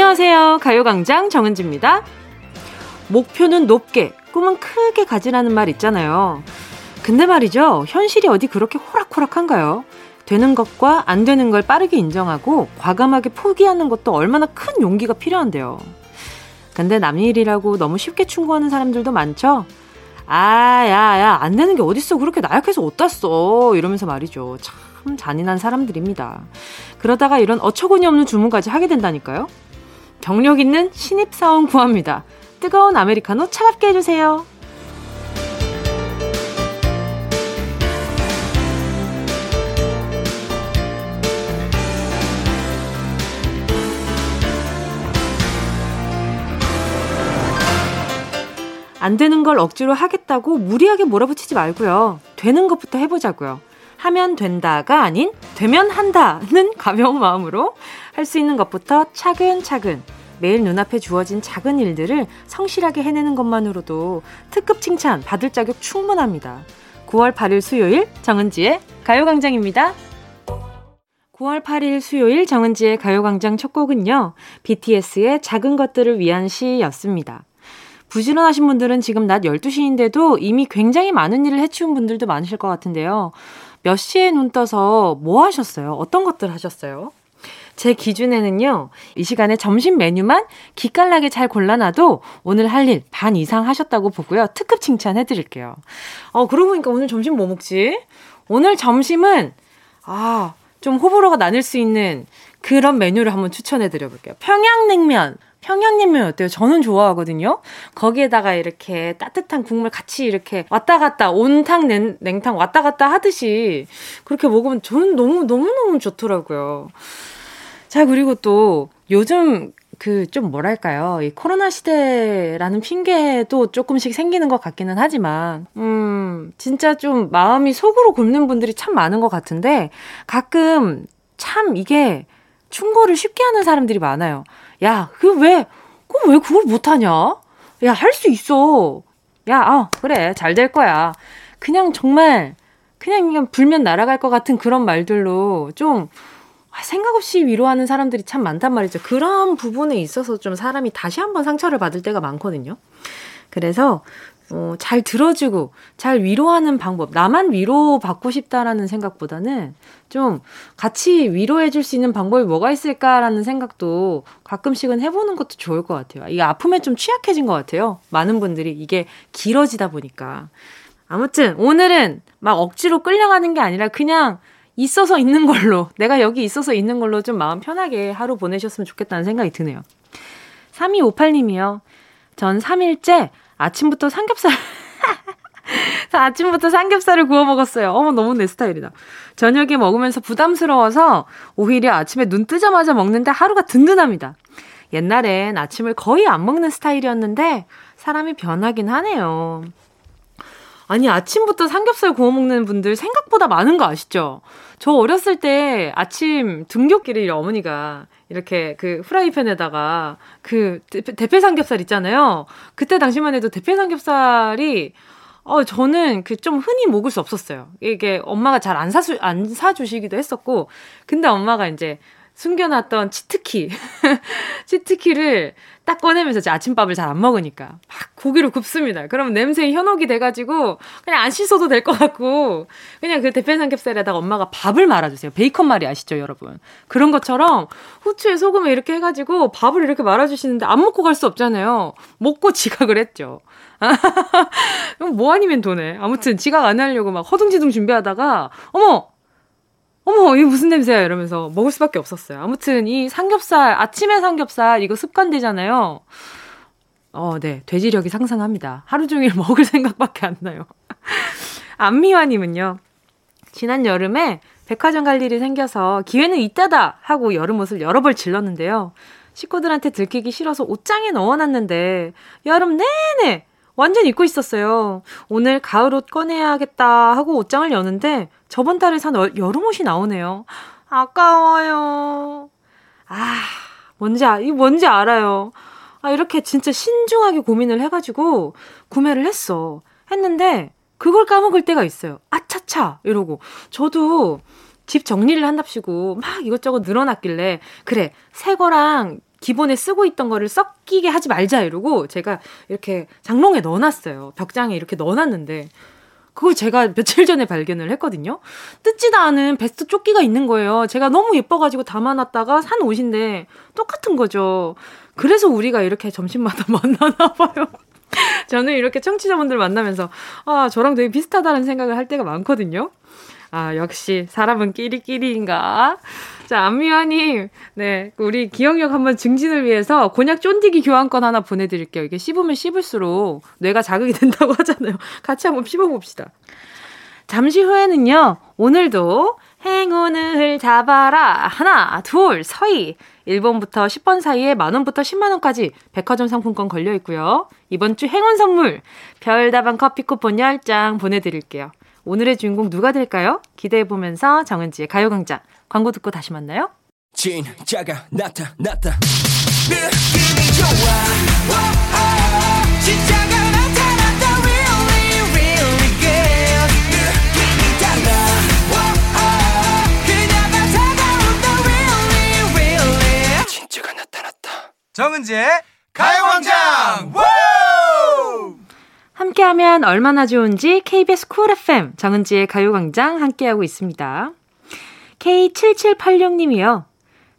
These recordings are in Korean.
안녕하세요. 가요광장 정은지입니다. 목표는 높게, 꿈은 크게 가지라는 말 있잖아요. 근데 말이죠. 현실이 어디 그렇게 호락호락한가요? 되는 것과 안 되는 걸 빠르게 인정하고 과감하게 포기하는 것도 얼마나 큰 용기가 필요한데요. 근데 남 일이라고 너무 쉽게 충고하는 사람들도 많죠? 아, 야, 야, 안 되는 게 어딨어. 그렇게 나약해서 어디다 써. 이러면서 말이죠. 참 잔인한 사람들입니다. 그러다가 이런 어처구니 없는 주문까지 하게 된다니까요. 경력 있는 신입사원 구합니다. 뜨거운 아메리카노 차갑게 해주세요. 안 되는 걸 억지로 하겠다고 무리하게 몰아붙이지 말고요. 되는 것부터 해보자고요. 하면 된다가 아닌 되면 한다는 가벼운 마음으로 할 수 있는 것부터 차근차근 매일 눈앞에 주어진 작은 일들을 성실하게 해내는 것만으로도 특급 칭찬 받을 자격 충분합니다. 9월 8일 수요일 정은지의 가요광장입니다. 9월 8일 수요일 정은지의 가요광장 첫 곡은요. BTS의 작은 것들을 위한 시였습니다. 부지런하신 분들은 지금 낮 12시인데도 이미 굉장히 많은 일을 해치운 분들도 많으실 것 같은데요. 몇 시에 눈 떠서 뭐 하셨어요? 어떤 것들 하셨어요? 제 기준에는요, 이 시간에 점심 메뉴만 기깔나게 잘 골라놔도 오늘 할 일 반 이상 하셨다고 보고요. 특급 칭찬해 드릴게요. 어, 그러고 보니까 오늘 점심 뭐 먹지? 오늘 점심은, 아, 좀 호불호가 나눌 수 있는 그런 메뉴를 한번 추천해 드려볼게요. 평양냉면. 평양냉면 어때요? 저는 좋아하거든요. 거기에다가 이렇게 따뜻한 국물 같이 이렇게 왔다 갔다 온탕 냉, 냉탕 왔다 갔다 하듯이 그렇게 먹으면 저는 너무 너무 너무 좋더라고요. 자 그리고 또 요즘 그 좀 뭐랄까요 이 코로나 시대라는 핑계도 조금씩 생기는 것 같기는 하지만 음 진짜 좀 마음이 속으로 굶는 분들이 참 많은 것 같은데 가끔 참 이게 충고를 쉽게 하는 사람들이 많아요. 야, 그 왜, 그 왜 그걸 못하냐? 야, 할 수 있어. 야, 어, 그래. 잘 될 거야. 그냥 정말, 그냥, 그냥 불면 날아갈 것 같은 그런 말들로 좀, 아, 생각 없이 위로하는 사람들이 참 많단 말이죠. 그런 부분에 있어서 좀 사람이 다시 한번 상처를 받을 때가 많거든요. 그래서 어, 잘 들어주고 잘 위로하는 방법. 나만 위로받고 싶다라는 생각보다는 좀 같이 위로해줄 수 있는 방법이 뭐가 있을까라는 생각도 가끔씩은 해보는 것도 좋을 것 같아요. 이게 아픔에 좀 취약해진 것 같아요. 많은 분들이 이게 길어지다 보니까. 아무튼 오늘은 막 억지로 끌려가는 게 아니라 그냥 있어서 있는 걸로, 내가 여기 있어서 있는 걸로 좀 마음 편하게 하루 보내셨으면 좋겠다는 생각이 드네요. 3258님이요. 전 3일째 아침부터 삼겹살 아침부터 삼겹살을 구워 먹었어요. 어머, 너무 내 스타일이다. 저녁에 먹으면서 부담스러워서 오히려 아침에 눈 뜨자마자 먹는데 하루가 든든합니다. 옛날엔 아침을 거의 안 먹는 스타일이었는데 사람이 변하긴 하네요. 아니, 아침부터 삼겹살 구워 먹는 분들 생각보다 많은 거 아시죠? 저 어렸을 때 아침 등굣길에 어머니가 이렇게 그 프라이팬에다가 그 대패 삼겹살 있잖아요. 그때 당시만 해도 대패 삼겹살이 어 저는 그 좀 흔히 먹을 수 없었어요. 이게 엄마가 잘 안 사주 안 사주시기도 했었고, 근데 엄마가 이제 숨겨놨던 치트키, 치트키를 딱 꺼내면서 제 아침밥을 잘 안 먹으니까 막 고기를 굽습니다. 그러면 냄새에 현혹이 돼가지고 그냥 안 씻어도 될 것 같고 그냥 그 대패 삼겹살에다가 엄마가 밥을 말아주세요. 베이컨 말이 아시죠, 여러분? 그런 것처럼 후추에 소금에 이렇게 해가지고 밥을 이렇게 말아주시는데 안 먹고 갈 수 없잖아요. 먹고 지각을 했죠. 뭐 아니면 돈에. 아무튼 지각 안 하려고 막 허둥지둥 준비하다가 어머 어머, 이게 무슨 냄새야? 이러면서 먹을 수밖에 없었어요. 아무튼 이 삼겹살, 아침에 삼겹살, 이거 습관되잖아요. 어, 네. 돼지력이 상상합니다. 하루 종일 먹을 생각밖에 안 나요. 안미화님은요, 지난 여름에 백화점 갈 일이 생겨서 기회는 이따다! 하고 여름 옷을 여러 벌 질렀는데요. 식구들한테 들키기 싫어서 옷장에 넣어놨는데, 여름 내내 완전 입고 있었어요. 오늘 가을 옷 꺼내야겠다 하고 옷장을 여는데 저번 달에 산 여름 옷이 나오네요. 아까워요. 아, 뭔지, 아, 이 뭔지 알아요. 아, 이렇게 진짜 신중하게 고민을 해가지고 구매를 했어. 했는데 그걸 까먹을 때가 있어요. 아차차! 이러고. 저도 집 정리를 한답시고 막 이것저것 늘어났길래 그래 새 거랑 기본에 쓰고 있던 거를 섞이게 하지 말자 이러고 제가 이렇게 장롱에 넣어놨어요. 벽장에 이렇게 넣어놨는데 그걸 제가 며칠 전에 발견을 했거든요. 뜯지도 않은 베스트 조끼가 있는 거예요. 제가 너무 예뻐가지고 담아놨다가 산 옷인데 똑같은 거죠. 그래서 우리가 이렇게 점심마다 만나나 봐요. 저는 이렇게 청취자분들 만나면서 아 저랑 되게 비슷하다는 생각을 할 때가 많거든요. 아 역시 사람은 끼리끼리인가. 자, 안미화님, 네, 우리 기억력 한번 증진을 위해서 곤약 쫀디기 교환권 하나 보내드릴게요. 이게 씹으면 씹을수록 뇌가 자극이 된다고 하잖아요. 같이 한번 씹어봅시다. 잠시 후에는요, 오늘도 행운을 잡아라. 하나, 둘, 서희. 1번부터 10번 사이에 만원부터 10만원까지 백화점 상품권 걸려 있고요. 이번 주 행운 선물, 별다방 커피 쿠폰 10장 보내드릴게요. 오늘의 주인공 누가 될까요? 기대해보면서 정은지의 가요광장 광고 듣고 다시 만나요. 진짜가 나타났다. 느낌이 좋아. 오, 오, 진짜가 나타났다. Really, really good. 느낌이 달라. 오, 오, 그녀가 다가온다. Really, really. 진짜가 나타났다. 정은지의 가요광장. 함께하면 얼마나 좋은지 KBS 쿨 FM 정은지의 가요광장 함께하고 있습니다. K7786님이요.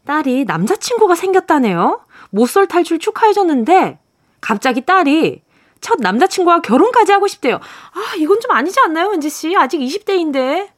딸이 남자친구가 생겼다네요. 모쏠 탈출 축하해줬는데 갑자기 딸이 첫 남자친구와 결혼까지 하고 싶대요. 아, 이건 좀 아니지 않나요, 은지 씨? 아직 20대인데.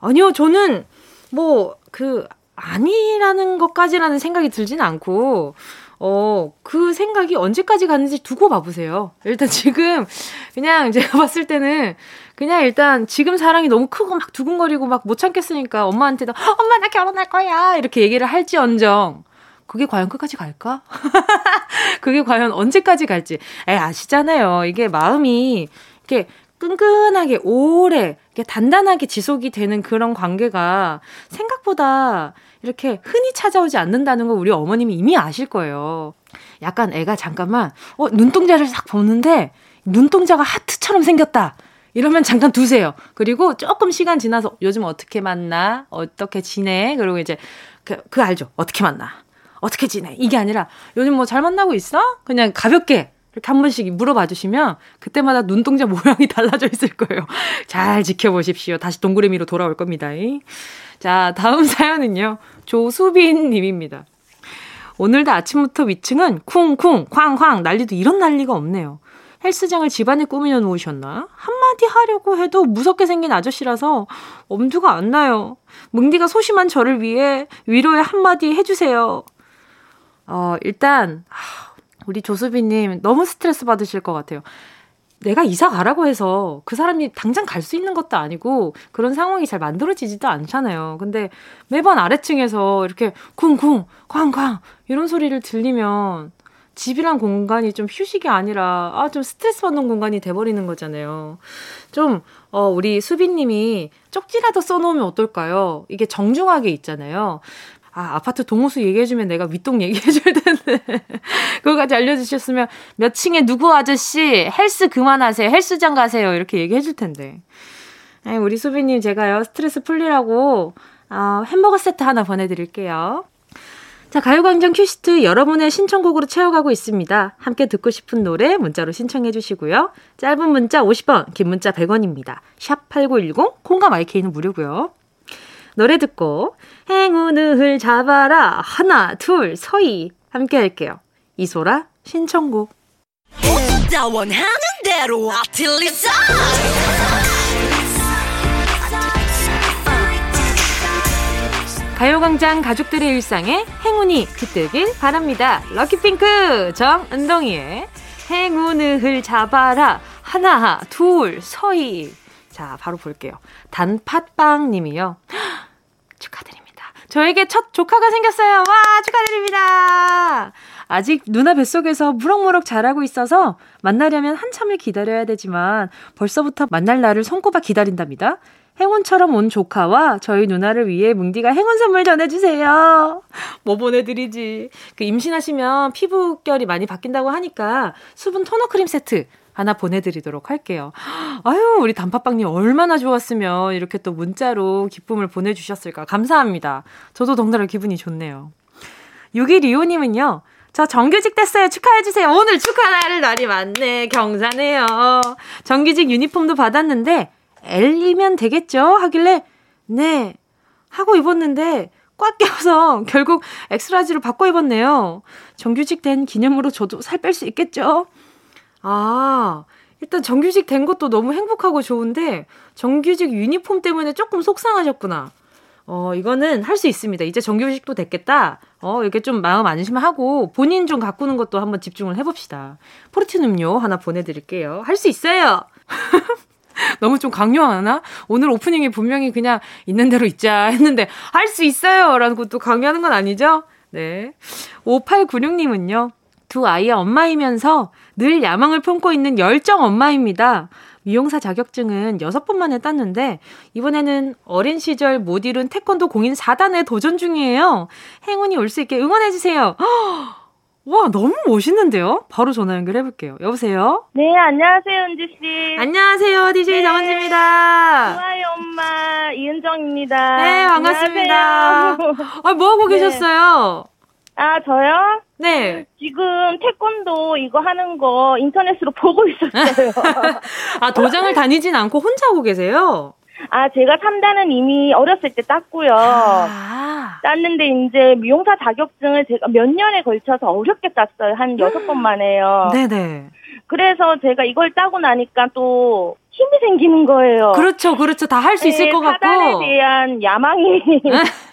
아니요, 저는 뭐 그 아니라는 것까지라는 생각이 들진 않고 어, 그 생각이 언제까지 가는지 두고 봐보세요. 일단 지금, 그냥 제가 봤을 때는, 그냥 일단 지금 사랑이 너무 크고 막 두근거리고 막 못 참겠으니까 엄마한테도, 엄마 나 결혼할 거야! 이렇게 얘기를 할지언정, 그게 과연 끝까지 갈까? 그게 과연 언제까지 갈지. 에, 아시잖아요. 이게 마음이, 이렇게 끈끈하게 오래, 이렇게 단단하게 지속이 되는 그런 관계가 생각보다 이렇게 흔히 찾아오지 않는다는 거 우리 어머님이 이미 아실 거예요. 약간 애가 잠깐만, 어, 눈동자를 싹 보는데, 눈동자가 하트처럼 생겼다. 이러면 잠깐 두세요. 그리고 조금 시간 지나서 요즘 어떻게 만나? 어떻게 지내? 그리고 이제 그, 그 알죠? 어떻게 만나? 어떻게 지내? 이게 아니라 요즘 뭐 잘 만나고 있어? 그냥 가볍게 이렇게 한 번씩 물어봐 주시면 그때마다 눈동자 모양이 달라져 있을 거예요. 잘 지켜보십시오. 다시 동그라미로 돌아올 겁니다. 자, 다음 사연은요. 조수빈 님입니다. 오늘도 아침부터 위층은 쿵쿵, 쾅쾅 난리도 이런 난리가 없네요. 헬스장을 집안에 꾸미려 놓으셨나? 한마디 하려고 해도 무섭게 생긴 아저씨라서 엄두가 안 나요. 뭉디가 소심한 저를 위해 위로의 한마디 해주세요. 어, 일단, 우리 조수빈님 너무 스트레스 받으실 것 같아요. 내가 이사 가라고 해서 그 사람이 당장 갈 수 있는 것도 아니고 그런 상황이 잘 만들어지지도 않잖아요. 근데 매번 아래층에서 이렇게 쿵쿵, 쾅쾅 이런 소리를 들리면 집이란 공간이 좀 휴식이 아니라 아, 좀 스트레스 받는 공간이 돼버리는 거잖아요. 좀, 어, 우리 수빈님이 쪽지라도 써놓으면 어떨까요? 이게 정중하게 있잖아요. 아, 아파트 동호수 얘기해주면 내가 윗동 얘기해줄 텐데. 그거까지 알려주셨으면 몇 층에 누구 아저씨 헬스 그만하세요. 헬스장 가세요. 이렇게 얘기해줄 텐데. 아니, 우리 수빈님 제가요, 스트레스 풀리라고, 어, 햄버거 세트 하나 보내드릴게요. 자, 가요광장 큐시트 여러분의 신청곡으로 채워가고 있습니다. 함께 듣고 싶은 노래 문자로 신청해 주시고요. 짧은 문자 50원, 긴 문자 100원입니다. 샵 8910, 콩과 마이케이는 무료고요. 노래 듣고 행운을 잡아라 하나 둘 서희 함께 할게요. 이소라 신청곡 가요광장 가족들의 일상에 행운이 깃들길 바랍니다. 럭키핑크 정은동이의 행운을 잡아라 하나 둘 서희 자 바로 볼게요. 단팥빵 님이요. 축하드립니다. 저에게 첫 조카가 생겼어요. 와, 축하드립니다. 아직 누나 뱃속에서 무럭무럭 자라고 있어서 만나려면 한참을 기다려야 되지만 벌써부터 만날 날을 손꼽아 기다린답니다. 행운처럼 온 조카와 저희 누나를 위해 뭉디가 행운 선물 전해주세요. 뭐 보내드리지. 그 임신하시면 피부결이 많이 바뀐다고 하니까 수분 토너 크림 세트 하나 보내드리도록 할게요. 아유, 우리 단팥빵님 얼마나 좋았으면 이렇게 또 문자로 기쁨을 보내주셨을까. 감사합니다. 저도 덩달아 기분이 좋네요. 6125님은요. 저 정규직 됐어요. 축하해주세요. 오늘 축하할 날이 많네. 경사네요. 정규직 유니폼도 받았는데, L이면 되겠죠? 하길래, 네. 하고 입었는데, 꽉 껴서 결국 X-large로 바꿔 입었네요. 정규직 된 기념으로 저도 살 뺄 수 있겠죠? 아, 일단 정규직 된 것도 너무 행복하고 좋은데, 정규직 유니폼 때문에 조금 속상하셨구나. 어, 이거는 할 수 있습니다. 이제 정규직도 됐겠다. 어, 이렇게 좀 마음 안심하고 본인 좀 가꾸는 것도 한번 집중을 해봅시다. 프로틴 음료 하나 보내드릴게요. 할 수 있어요! 너무 좀 강요하나? 오늘 오프닝이 분명히 그냥 있는 대로 있자 했는데 할 수 있어요! 라는 것도 강요하는 건 아니죠? 네. 5896님은요. 두 아이의 엄마이면서 늘 야망을 품고 있는 열정 엄마입니다. 미용사 자격증은 6번 만에 땄는데 이번에는 어린 시절 못 이룬 태권도 공인 4단에 도전 중이에요. 행운이 올 수 있게 응원해 주세요. 와, 너무 멋있는데요? 바로 전화 연결해 볼게요. 여보세요? 네, 안녕하세요, 은지 씨. 안녕하세요, DJ 네. 정은지입니다. 좋아요, 엄마 이은정입니다. 네, 반갑습니다. 아, 뭐 하고 네. 계셨어요? 아, 저요? 네. 지금 태권도 이거 하는 거 인터넷으로 보고 있었어요. 아, 도장을 다니진 않고 혼자 하고 계세요? 아, 제가 3단은 이미 어렸을 때 땄고요. 아. 땄는데 이제 미용사 자격증을 제가 몇 년에 걸쳐서 어렵게 땄어요. 한 6번 만에요. 네네. 그래서 제가 이걸 따고 나니까 또 힘이 생기는 거예요. 그렇죠, 그렇죠. 다 할 수 있을 네, 것 같고. 사단에 대한 야망이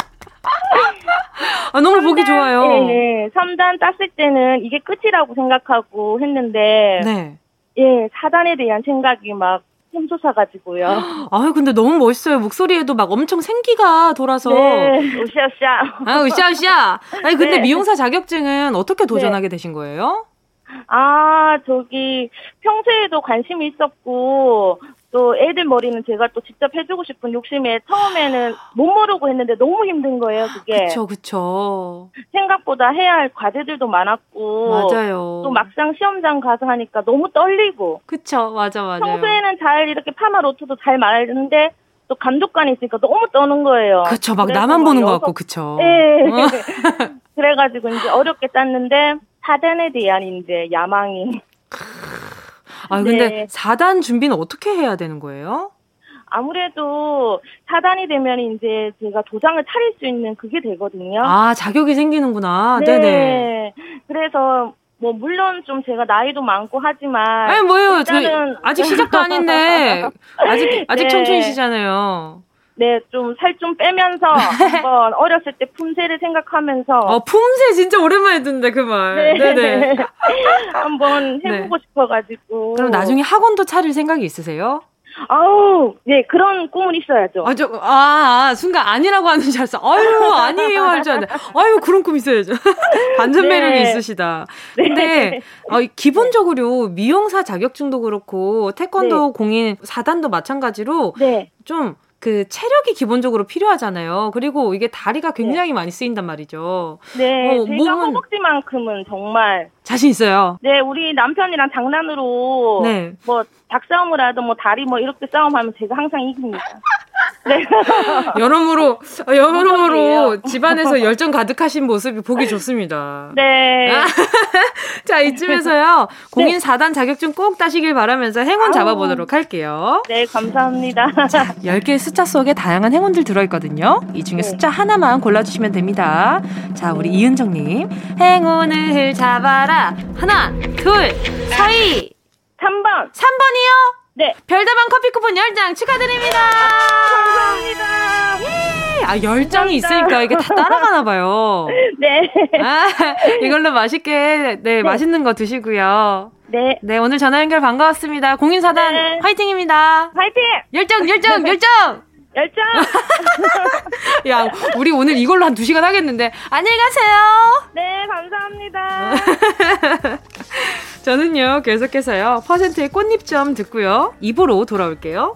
아, 너무 3단, 보기 좋아요. 네, 3단 땄을 때는 이게 끝이라고 생각하고 했는데, 네. 예, 4단에 대한 생각이 막 샘솟아가지고요. 아유, 근데 너무 멋있어요. 목소리에도 막 엄청 생기가 돌아서. 네, 으쌰으쌰. 아, 으쌰으쌰. 아니, 근데 네. 미용사 자격증은 어떻게 도전하게 네. 되신 거예요? 아, 저기, 평소에도 관심이 있었고, 또 애들 머리는 제가 또 직접 해주고 싶은 욕심에 처음에는 못 모르고 했는데 너무 힘든 거예요, 그게. 그쵸, 그쵸. 생각보다 해야 할 과제들도 많았고. 맞아요. 또 막상 시험장 가서 하니까 너무 떨리고. 그쵸, 맞아, 맞아. 평소에는 잘 이렇게 파마 로트도 잘 말하는데 또 감독관이 있으니까 너무 떠는 거예요. 그쵸, 막 나만 보는 것 같고, 그쵸. 네. 그래가지고 이제 어렵게 땄는데 사단에 대한 이제 야망이. 아, 근데 네. 4단 준비는 어떻게 해야 되는 거예요? 아무래도 4단이 되면 이제 제가 도장을 차릴 수 있는 그게 되거든요. 아, 자격이 생기는구나. 네. 네네. 그래서 뭐 물론 좀 제가 나이도 많고 하지만 아니 뭐요? 일단은... 아직 시작도 아닌데 아직 아직 네. 청춘이시잖아요. 네, 좀 살좀 좀 빼면서 한번 어렸을 때 품새를 생각하면서 어, 품새 진짜 오랜만에 듣는데 그 말. 네. 네네. 한번 해보고 네. 싶어가지고. 그럼 나중에 학원도 차릴 생각이 있으세요? 아우, 네, 그런 꿈은 있어야죠. 아, 저, 아, 아 순간 아니라고 하는 줄 알았어. 아유, 아니에요, 할 줄 알았는데. 아유, 그런 꿈 있어야죠. 반전 네. 매력이 있으시다. 네. 근데, 어, 기본적으로 미용사 자격증도 그렇고, 태권도 네. 공인 4단도 마찬가지로, 네. 좀 그 체력이 기본적으로 필요하잖아요. 그리고 이게 다리가 네. 굉장히 네. 많이 쓰인단 말이죠. 네, 어, 제가 몸은... 허벅지만큼은 정말 자신 있어요. 네, 우리 남편이랑 장난으로 네. 뭐 닭싸움을 하든 뭐 다리 뭐 이렇게 싸움하면 제가 항상 이깁니다. 네. 여러모로 여러모로 집안에서 열정 가득하신 모습이 보기 좋습니다. 네. 자 이쯤에서요 공인 네. 4단 자격증 꼭 따시길 바라면서 행운 잡아보도록 할게요. 네 감사합니다. 자 10개의 숫자 속에 다양한 행운들 들어있거든요. 이 중에 네. 숫자 하나만 골라주시면 됩니다. 자 우리 이은정님 행운을 잡아라 하나 둘 서희 3번 3번이요? 네. 별다방 커피 쿠폰 10장 축하드립니다. 감사합니다. 예. 아, 열정이 있으니까 이게 다 따라가나 봐요. 네. 아, 이걸로 맛있게, 네, 네, 맛있는 거 드시고요. 네. 네, 오늘 전화 연결 반가웠습니다. 공인사단 네. 화이팅입니다. 화이팅! 열정, 열정, 열정! 열정! 야, 우리 오늘 이걸로 한 2시간 하겠는데. 안녕히 가세요! 네, 감사합니다. 저는요, 계속해서요, 퍼센트의 꽃잎 좀 듣고요. 입으로 돌아올게요.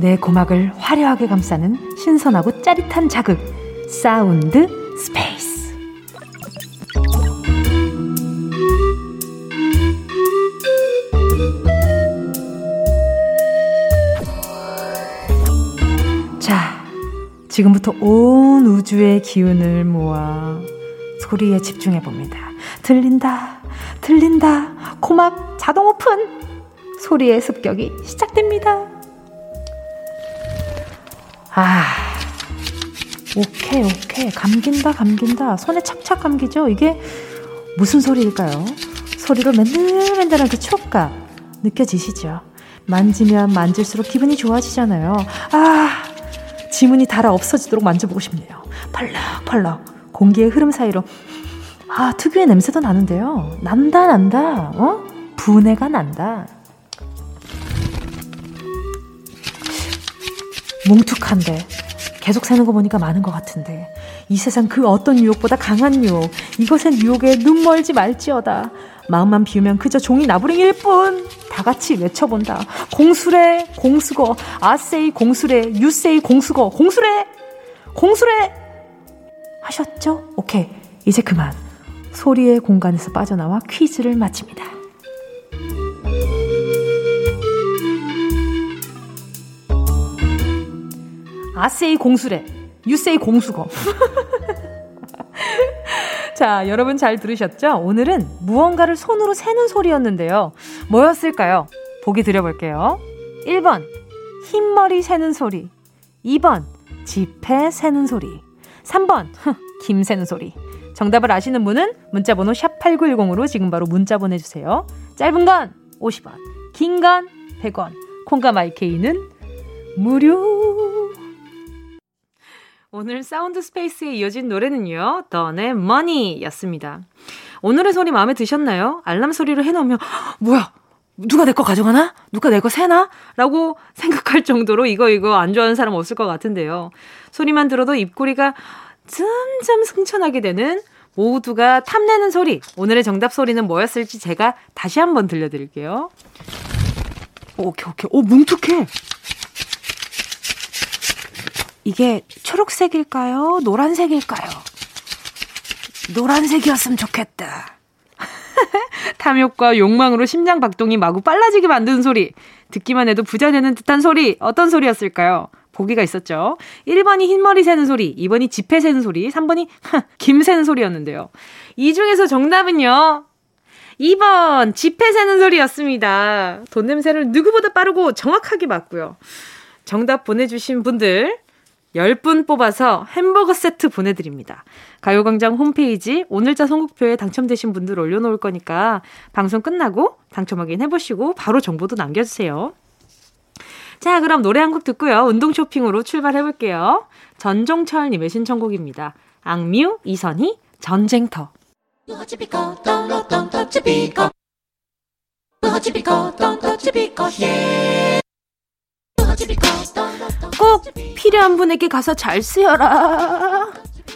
내 고막을 화려하게 감싸는 신선하고 짜릿한 자극. 사운드 스페이스. 자, 지금부터 온 우주의 기운을 모아 소리에 집중해 봅니다. 들린다, 들린다, 고막 자동 오픈! 소리의 습격이 시작됩니다. 아, 오케이, 오케이. 감긴다, 감긴다. 손에 착착 감기죠? 이게 무슨 소리일까요? 소리로 맨들맨들한 그 촉감 느껴지시죠? 만지면 만질수록 기분이 좋아지잖아요. 아, 지문이 달아 없어지도록 만져보고 싶네요. 펄럭펄럭 공기의 흐름 사이로 아 특유의 냄새도 나는데요. 난다 난다. 어? 분해가 난다. 뭉툭한데 계속 새는 거 보니까 많은 것 같은데 이 세상 그 어떤 유혹보다 강한 유혹 이것의 유혹에 눈 멀지 말지어다. 마음만 비우면 그저 종이 나부랭일 뿐. 다 같이 외쳐본다. 공수래 공수거 아세이 공수래 유세이 공수거 공수래 공수래 하셨죠? 오케이. 이제 그만. 소리의 공간에서 빠져나와 퀴즈를 마칩니다 아세이 공수래 유세이 공수거 자, 여러분 잘 들으셨죠? 오늘은 무언가를 손으로 세는 소리였는데요. 뭐였을까요? 보기 드려볼게요. 1번, 흰머리 세는 소리. 2번, 지폐 세는 소리. 3번, 김 세는 소리. 정답을 아시는 분은 문자번호 샵8910으로 지금 바로 문자 보내주세요. 짧은 건 50원, 긴 건 100원, 콩과 마이케이는 무료. 오늘 사운드 스페이스에 이어진 노래는요, 던의 Money 였습니다. 오늘의 소리 마음에 드셨나요? 알람 소리로 해놓으면, 뭐야, 누가 내 거 가져가나? 누가 내 거 세나? 라고 생각할 정도로 이거 이거 안 좋아하는 사람 없을 것 같은데요. 소리만 들어도 입꼬리가 점점 승천하게 되는 모두가 탐내는 소리. 오늘의 정답 소리는 뭐였을지 제가 다시 한번 들려드릴게요. 오케이, 오케이. 오, 뭉툭해. 이게 초록색일까요? 노란색일까요? 노란색이었으면 좋겠다. 탐욕과 욕망으로 심장 박동이 마구 빨라지게 만드는 소리. 듣기만 해도 부자 되는 듯한 소리. 어떤 소리였을까요? 보기가 있었죠. 1번이 흰머리 새는 소리, 2번이 지폐 새는 소리, 3번이 김 새는 소리였는데요. 이 중에서 정답은요. 2번 지폐 새는 소리였습니다. 돈 냄새를 누구보다 빠르고 정확하게 맞고요. 정답 보내주신 분들 10분 뽑아서 햄버거 세트 보내드립니다. 가요광장 홈페이지 오늘자 선곡표에 당첨되신 분들 올려놓을 거니까 방송 끝나고 당첨 확인해보시고 바로 정보도 남겨주세요. 자, 그럼 노래 한 곡 듣고요. 운동 쇼핑으로 출발해볼게요. 전종철님의 신청곡입니다. 악뮤, 이선희, 전쟁터. 꼭 필요한 분에게 가서 잘 쓰여라.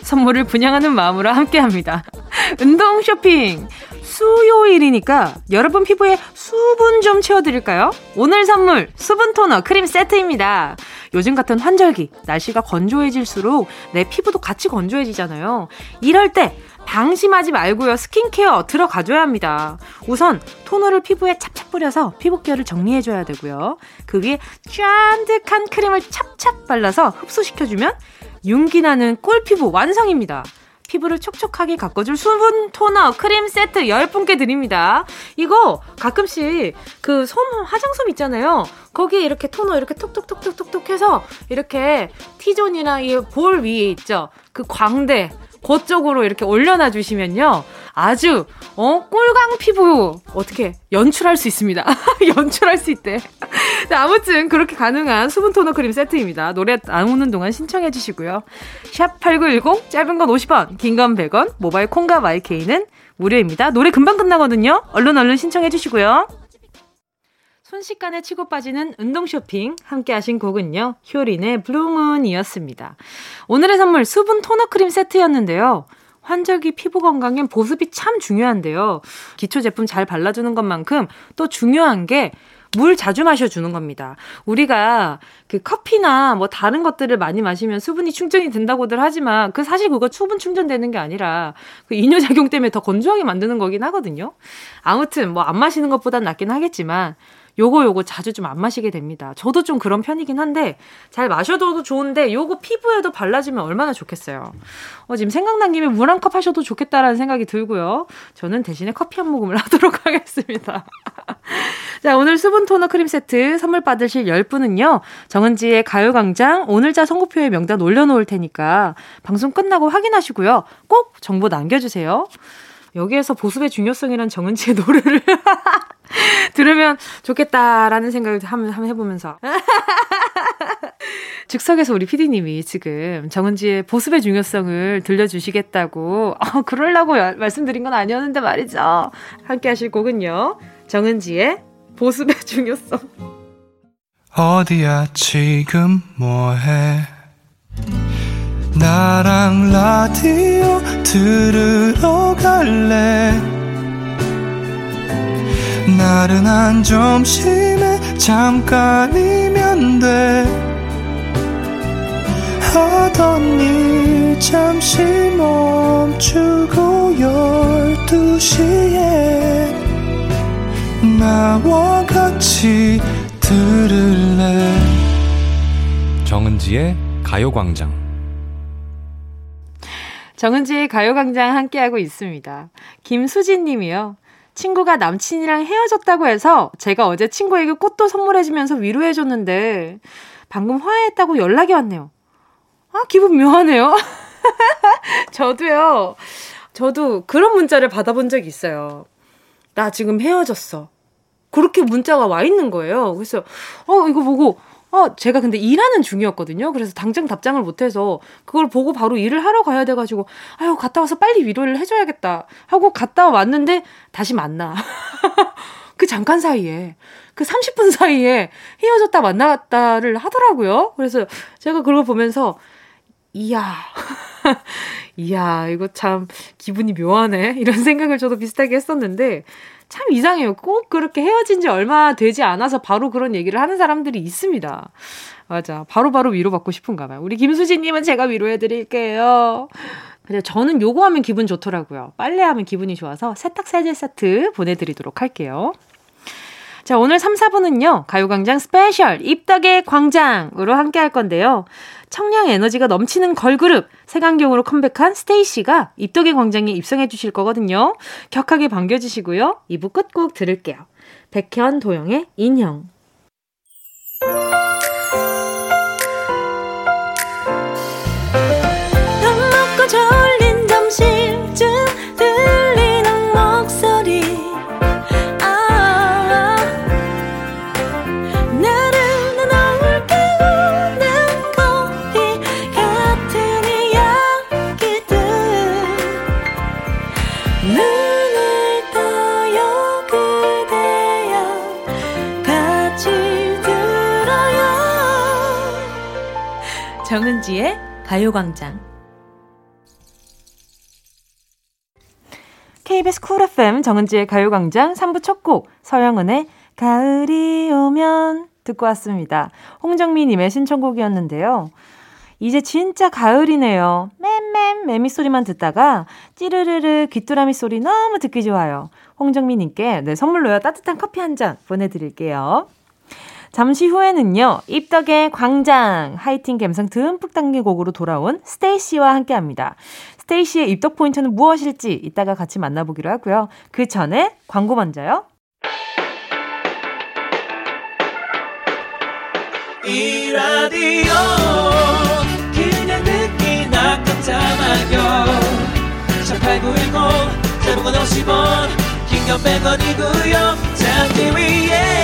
선물을 분양하는 마음으로 함께 합니다. 운동 쇼핑. 수요일이니까 여러분 피부에 수분 좀 채워드릴까요? 오늘 선물 수분 토너 크림 세트입니다. 요즘 같은 환절기, 날씨가 건조해질수록 내 피부도 같이 건조해지잖아요. 이럴 때 방심하지 말고요. 스킨케어 들어가줘야 합니다. 우선 토너를 피부에 찹찹 뿌려서 피부결을 정리해줘야 되고요. 그 위에 쫀득한 크림을 찹찹 발라서 흡수시켜주면 윤기 나는 꿀피부 완성입니다. 피부를 촉촉하게 가꿔줄 수분 토너 크림 세트 10분께 드립니다. 이거 가끔씩 그 솜, 화장솜 있잖아요. 거기에 이렇게 토너 이렇게 톡톡톡톡톡톡 해서 이렇게 T존이나 이 볼 위에 있죠. 그 광대, 그쪽으로 이렇게 올려놔 주시면요. 아주 어 꿀광 피부 어떻게 연출할 수 있습니다. 연출할 수 있대. 자, 아무튼 그렇게 가능한 수분 토너 크림 세트입니다. 노래 안 오는 동안 신청해 주시고요. 샵 8910 짧은 건 50원, 긴 건 100원, 모바일 콩과 마이케이는 무료입니다. 노래 금방 끝나거든요. 얼른 얼른 신청해 주시고요. 순식간에 치고 빠지는 운동 쇼핑 함께 하신 곡은요. 효린의 Blue Moon이었습니다. 오늘의 선물 수분 토너 크림 세트였는데요. 환절기 피부 건강엔 보습이 참 중요한데요. 기초 제품 잘 발라주는 것만큼 또 중요한 게 물 자주 마셔주는 겁니다. 우리가 그 커피나 뭐 다른 것들을 많이 마시면 수분이 충전이 된다고들 하지만 그 사실 그거 수분 충전되는 게 아니라 그 이뇨작용 때문에 더 건조하게 만드는 거긴 하거든요. 아무튼 뭐 안 마시는 것보단 낫긴 하겠지만 요거 요거 자주 좀 안 마시게 됩니다. 저도 좀 그런 편이긴 한데 잘 마셔도 좋은데 요거 피부에도 발라주면 얼마나 좋겠어요. 어, 지금 생각난 김에 물 한 컵 하셔도 좋겠다라는 생각이 들고요. 저는 대신에 커피 한 모금을 하도록 하겠습니다. 자, 오늘 수분 토너 크림 세트 선물 받으실 10분은요. 정은지의 가요광장 오늘자 선고표에 명단 올려놓을 테니까 방송 끝나고 확인하시고요. 꼭 정보 남겨주세요. 여기에서 보습의 중요성이란 정은지의 노래를 들으면 좋겠다라는 생각을 한번, 한번 해보면서. 즉석에서 우리 피디님이 지금 정은지의 보습의 중요성을 들려주시겠다고, 어, 그러려고 말씀드린 건 아니었는데 말이죠. 함께 하실 곡은요. 정은지의 보습의 중요성. 어디야, 지금 뭐해? 나랑 라디오 들으러 갈래? 나른한 점심에 잠깐이면 돼 하던 일 잠시 멈추고 열두 시에 나와 같이 들을래 정은지의 가요광장 정은지의 가요광장 함께하고 있습니다. 김수진 님이요. 친구가 남친이랑 헤어졌다고 해서 제가 어제 친구에게 꽃도 선물해주면서 위로해줬는데 방금 화해했다고 연락이 왔네요. 아, 기분 묘하네요. 저도요. 저도 그런 문자를 받아본 적이 있어요. 나 지금 헤어졌어. 그렇게 문자가 와 있는 거예요. 그래서, 어, 이거 보고, 어, 제가 근데 일하는 중이었거든요. 그래서 당장 답장을 못해서 그걸 보고 바로 일을 하러 가야 돼가지고, 아유, 갔다 와서 빨리 위로를 해줘야겠다. 하고 갔다 왔는데 다시 만나. 그 잠깐 사이에, 그 30분 사이에 헤어졌다 만났다를 하더라고요. 그래서 제가 그걸 보면서, 이야. 이야, 이거 참 기분이 묘하네. 이런 생각을 저도 비슷하게 했었는데, 참 이상해요. 꼭 그렇게 헤어진 지 얼마 되지 않아서 바로 그런 얘기를 하는 사람들이 있습니다. 맞아. 바로바로 바로 위로받고 싶은가 봐요. 우리 김수진님은 제가 위로해드릴게요. 근데 저는 요거 하면 기분 좋더라고요. 빨래하면 기분이 좋아서 세탁 세제 세트 보내드리도록 할게요. 자, 오늘 3, 4부는요, 가요광장 스페셜 입덕의 광장으로 함께 할 건데요. 청량 에너지가 넘치는 걸그룹 색안경으로 컴백한 스테이씨가 입덕의 광장에 입성해 주실 거거든요. 격하게 반겨주시고요. 2부 끝곡 들을게요. 백현 도영의 인형 정은지의 가요광장 KBS 쿨 FM 정은지의 가요광장 3부 첫 곡 서영은의 가을이 오면 듣고 왔습니다. 홍정미님의 신청곡이었는데요. 이제 진짜 가을이네요. 맴맴 매미 소리만 듣다가 찌르르르 귀뚜라미 소리 너무 듣기 좋아요. 홍정미님께 네, 선물로요 따뜻한 커피 한 잔 보내드릴게요. 잠시 후에는요, 입덕의 광장, 하이틴 감성 듬뿍 담긴 곡으로 돌아온 스테이시와 함께 합니다. 스테이시의 입덕 포인트는 무엇일지 이따가 같이 만나보기로 하고요. 그 전에 광고 먼저요. 이 라디오 그냥 듣기나 담아요 샵8910 대목원 50원 긴건 100원이고요 잠기 위에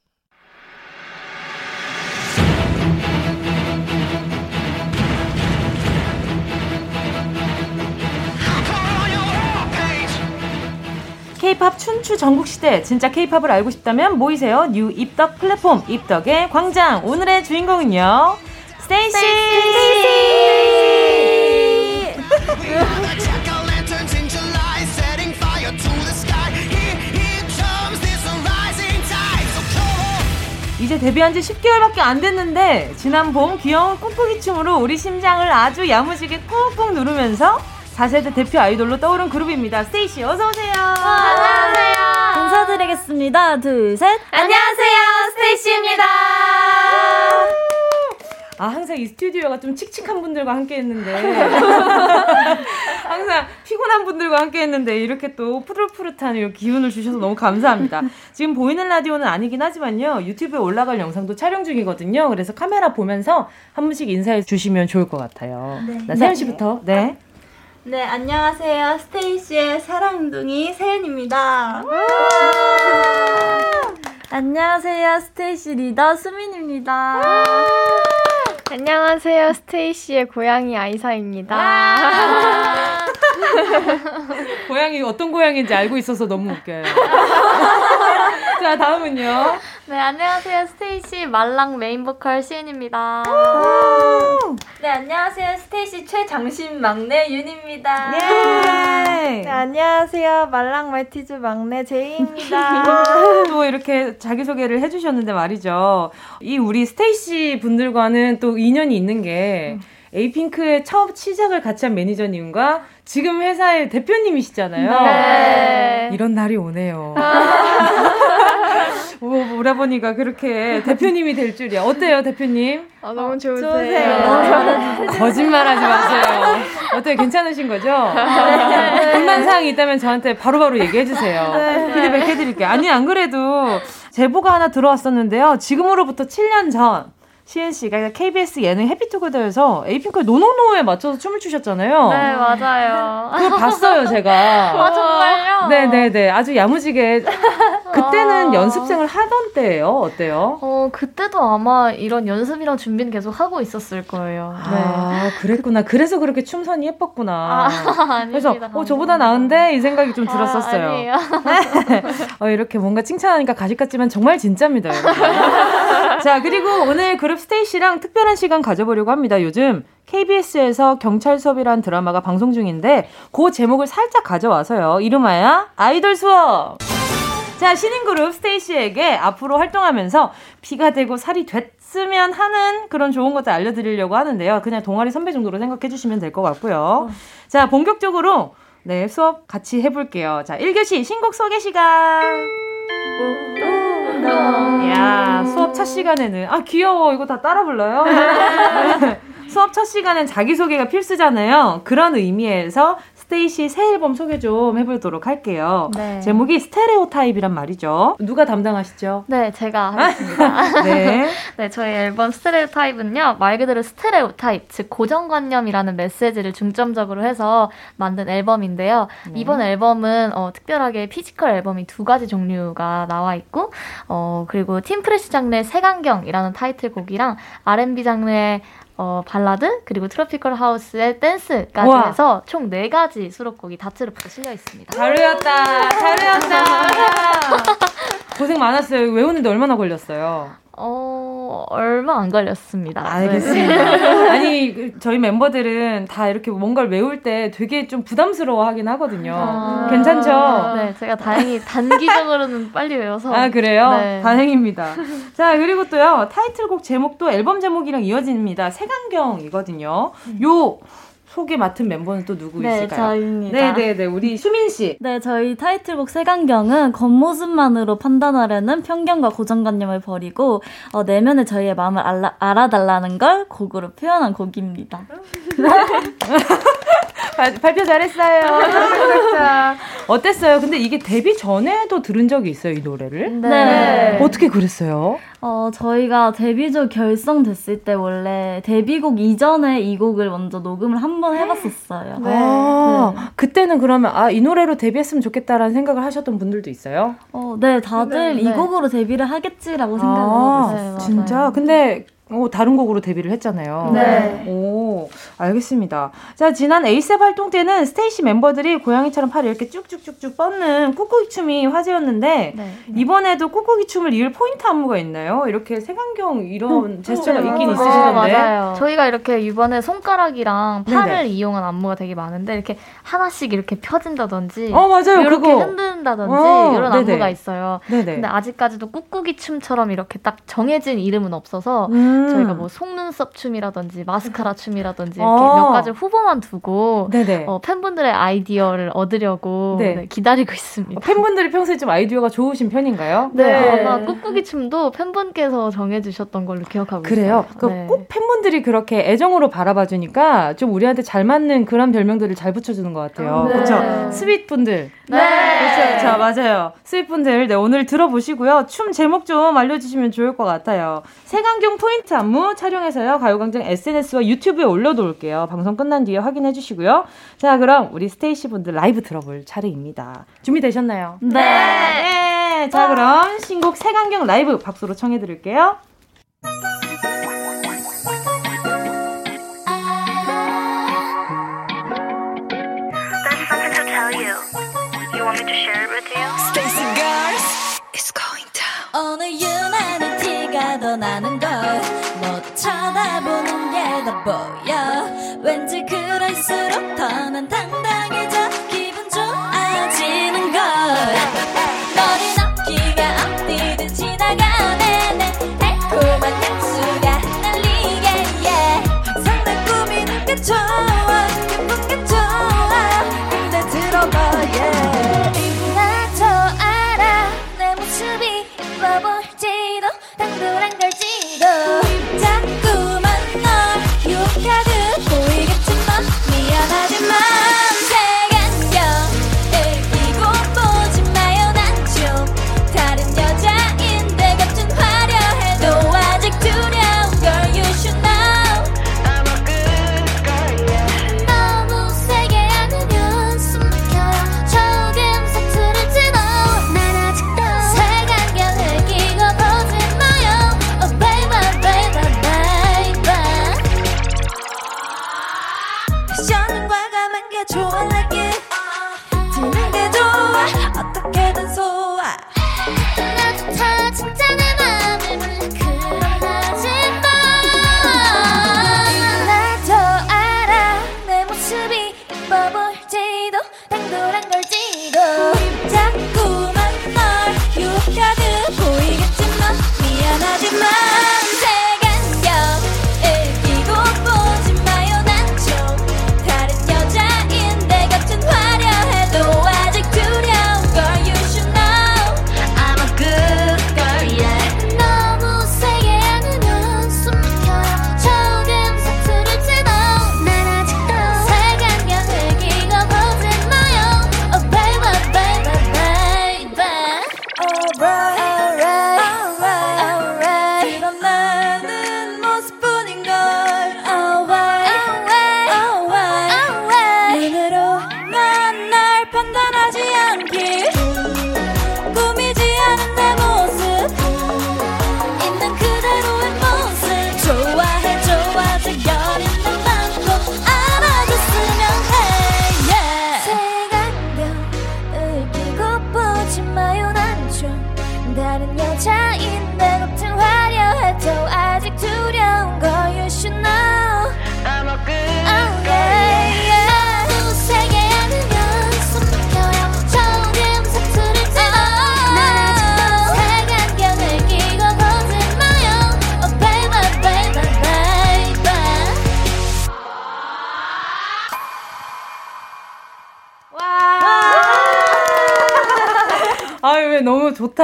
K-팝 춘추 전국 시대 진짜 K-팝을 알고 싶다면 모이세요. new 입덕 플랫폼 입덕의 광장 오늘의 주인공은요. 스테이시. 이제 데뷔한 지 10개월밖에 안 됐는데 지난 봄 귀여운 꾹꾹이 춤으로 우리 심장을 아주 야무지게 꾹꾹 누르면서 4세대 대표 아이돌로 떠오른 그룹입니다. 스테이시 어서 오세요. 안녕하세요. 인사드리겠습니다. 둘, 셋. 안녕하세요. 스테이시입니다. 아, 항상 이 스튜디오가 좀 칙칙한 분들과 함께 했는데. 항상 피곤한 분들과 함께 했는데, 이렇게 또 푸릇푸릇한 이 기운을 주셔서 너무 감사합니다. 지금 보이는 라디오는 아니긴 하지만요, 유튜브에 올라갈 영상도 촬영 중이거든요. 그래서 카메라 보면서 한 분씩 인사해 주시면 좋을 것 같아요. 네. 나 세연 씨부터, 네. 네, 안녕하세요. 스테이시의 사랑둥이 세은입니다. 안녕하세요. 스테이시 리더 수민입니다. 안녕하세요. 스테이시의 고양이 아이사입니다. 고양이 어떤 고양이인지 알고 있어서 너무 웃겨요. 자, 다음은요. 네, 안녕하세요. 스테이시 말랑 메인 보컬 시은입니다. 네, 안녕하세요. 스테이시 최장신 막내 윤입니다. 예! 네, 안녕하세요. 말랑 말티즈 막내 제이입니다. 또 이렇게 자기소개를 해주셨는데 말이죠. 이 우리 스테이시 분들과는 또 인연이 있는 게 에이핑크의 첫 시작을 같이 한 매니저님과 지금 회사의 대표님이시잖아요. 네. 이런 날이 오네요. 오, 오라버니가 그렇게 대표님이 될 줄이야. 어때요, 대표님? 아, 너무 좋으세요. 좋으세요. 거짓말 하지 마세요. 어때요? 괜찮으신 거죠? 불만 사항이 있다면 저한테 바로바로 얘기해 주세요. 피드백 해 드릴게요. 아니 안 그래도 제보가 하나 들어왔었는데요. 지금으로부터 7년 전 시은 씨가 KBS 예능 해피투게더에서 에이핑크의 노노노에 맞춰서 춤을 추셨잖아요. 네, 맞아요. 그거 봤어요, 제가. 아, 정말요? 네네네. 아주 야무지게. 그때는 아. 연습생을 하던 때예요. 어때요? 어, 그때도 아마 이런 연습이랑 준비는 계속 하고 있었을 거예요. 네. 아, 그랬구나. 그래서 그렇게 춤선이 예뻤구나. 아, 그래서 아닙니다. 어 저보다 나은데 이 생각이 좀 들었었어요. 아, 아니에요. 어, 이렇게 뭔가 칭찬하니까 가식 같지만 정말 진짜입니다. 자 그리고 오늘 그룹 스테이시랑 특별한 시간 가져보려고 합니다. 요즘 KBS에서 경찰 수업이라는 드라마가 방송 중인데 그 제목을 살짝 가져와서요. 이름하여 아이돌 수업. 자, 신인 그룹 스테이시에게 앞으로 활동하면서 피가 되고 살이 됐으면 하는 그런 좋은 것들 알려드리려고 하는데요. 그냥 동아리 선배 정도로 생각해 주시면 될 것 같고요. 자, 본격적으로 네, 수업 같이 해볼게요. 자, 1교시 신곡 소개 시간. 야, 수업 첫 시간에는, 아, 귀여워. 이거 다 따라 불러요? 수업 첫 시간엔 자기소개가 필수잖아요. 그런 의미에서 스테이시 새 앨범 소개 좀 해보도록 할게요. 네. 제목이 stereotype이란 말이죠. 누가 담당하시죠? 네, 제가 하겠습니다. 네. 네, 저희 앨범 stereotype은요, 말 그대로 stereotype, 즉 고정관념이라는 메시지를 중점적으로 해서 만든 앨범인데요. 네. 이번 앨범은 어, 특별하게 physical 앨범이 두 가지 종류가 나와 있고, 어, 그리고 teen fresh 장르의 색안경이라는 타이틀곡이랑 R&B 장르의 어, 발라드 그리고 트로피컬 하우스의 댄스까지 우와. 해서 총 네 가지 수록곡이 다트로프로 실려 있습니다. 잘 외웠다. 고생 많았어요. 외우는데 얼마나 걸렸어요? 어, 얼마 안 걸렸습니다. 네. 알겠습니다. 아니 그 저희 멤버들은 다 이렇게 뭔가를 외울 때 되게 좀 부담스러워 하긴 하거든요. 아. 괜찮죠? 네, 제가 다행히 단기적으로는 빨리 외워서. 아 그래요? 네. 다행입니다. 자 그리고 또요 타이틀곡 제목도 앨범 제목이랑 이어집니다. 색안경이거든요. 요 소개 맡은 멤버는 또 누구 네, 있을까요? 저입니다. 네 네 네. 우리 수민 씨. 네, 저희 타이틀곡 세간경은 겉모습만으로 판단하려는 편견과 고정관념을 버리고 어, 내면의 저희의 마음을 알라, 알아달라는 걸 곡으로 표현한 곡입니다. 발, 발표 잘했어요. 자, 어땠어요? 근데 이게 데뷔 전에도 들은 적이 있어요, 이 노래를? 네. 어떻게 그랬어요? 어, 저희가 데뷔조 결성됐을 때 원래 데뷔곡 이전에 이 곡을 먼저 녹음을 한 번 해봤었어요. 아, 그때는 그러면 아, 이 노래로 데뷔했으면 좋겠다라는 생각을 하셨던 분들도 있어요? 어, 네, 다들 네, 이 네. 곡으로 데뷔를 하겠지라고 생각을 아, 하고 있어요. 진짜? 근데 어, 다른 곡으로 데뷔를 했잖아요. 네. 오, 알겠습니다. 자, 지난 ASAP 활동 때는 스테이시 멤버들이 고양이처럼 팔을 이렇게 쭉쭉쭉쭉 뻗는 꾹꾹이 춤이 화제였는데 네. 이번에도 꾹꾹이 춤을 이을 포인트 안무가 있나요? 이렇게 색안경 이런 제스처가 네. 있긴 어, 있으시던데. 맞아요. 저희가 이렇게 이번에 손가락이랑 네네. 팔을 이용한 안무가 되게 많은데 이렇게 하나씩 이렇게 펴진다든지 어, 맞아요. 이렇게 그거. 흔든다든지 어, 이런 네네. 안무가 있어요. 네네. 근데 아직까지도 꾹꾹이 춤처럼 이렇게 딱 정해진 이름은 없어서 음. 저희가 뭐 속눈썹 춤이라든지 마스카라 춤이라든지 이렇게 어. 몇 가지 후보만 두고. 어, 팬분들의 아이디어를 얻으려고 네. 네, 기다리고 있습니다. 팬분들이 평소에 좀 아이디어가 좋으신 편인가요? 네, 아마 꾹꾹이 춤도 팬분께서 정해주셨던 걸로 기억하고 그래요. 있어요. 그 네. 꼭 팬분들이 그렇게 애정으로 바라봐 주니까 좀 우리한테 잘 맞는 그런 별명들을 잘 붙여주는 것 같아요. 네. 그렇죠. 스윗 분들. 네. 그렇죠. 자, 맞아요. 스윗 분들, 네, 오늘 들어보시고요. 춤 제목 좀 알려주시면 좋을 것 같아요. 색안경 포인트 안무 촬영해서요. 가요광장 SNS와 유튜브에 올려놓을게요. 방송 끝난 뒤에 확인해 주시고요. 자, 그럼 우리 스테이시 분들 라이브 들어볼 차례입니다. 준비되셨나요? 네. 네. 자, 그럼 신곡 세강경 라이브 박수로 청해 드릴게요. 나는 보는 게더 보여 왠지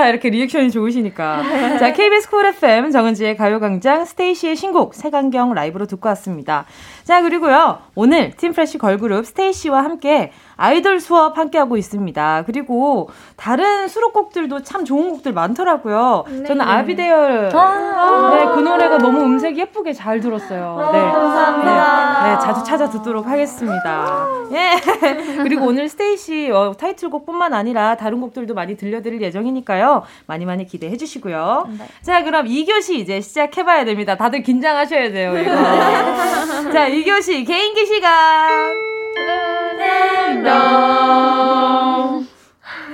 이렇게 리액션이 좋으시니까. 자, KBS 쿨 FM 정은지의 가요광장 스테이시의 신곡 색안경 라이브로 듣고 왔습니다. 자, 그리고요. 오늘 teen fresh 걸그룹 스테이시와 함께 아이돌 수업 함께하고 있습니다. 그리고 다른 수록곡들도 참 좋은 곡들 많더라고요. 저는 I'll Be There 아. 네, 그 노래가 너무 음색이 예쁘게 잘 들었어요. 네. 감사합니다. 네, 네, 자주 찾아 듣도록 하겠습니다. 예. 그리고 오늘 스테이시 어, 타이틀곡뿐만 아니라 다른 곡들도 많이 들려드릴 예정이니까요. 많이 많이 기대해 주시고요. 자, 그럼 2교시 이제 시작해봐야 됩니다. 다들 긴장하셔야 돼요, 이거. 자, 2교시 개인기 시간.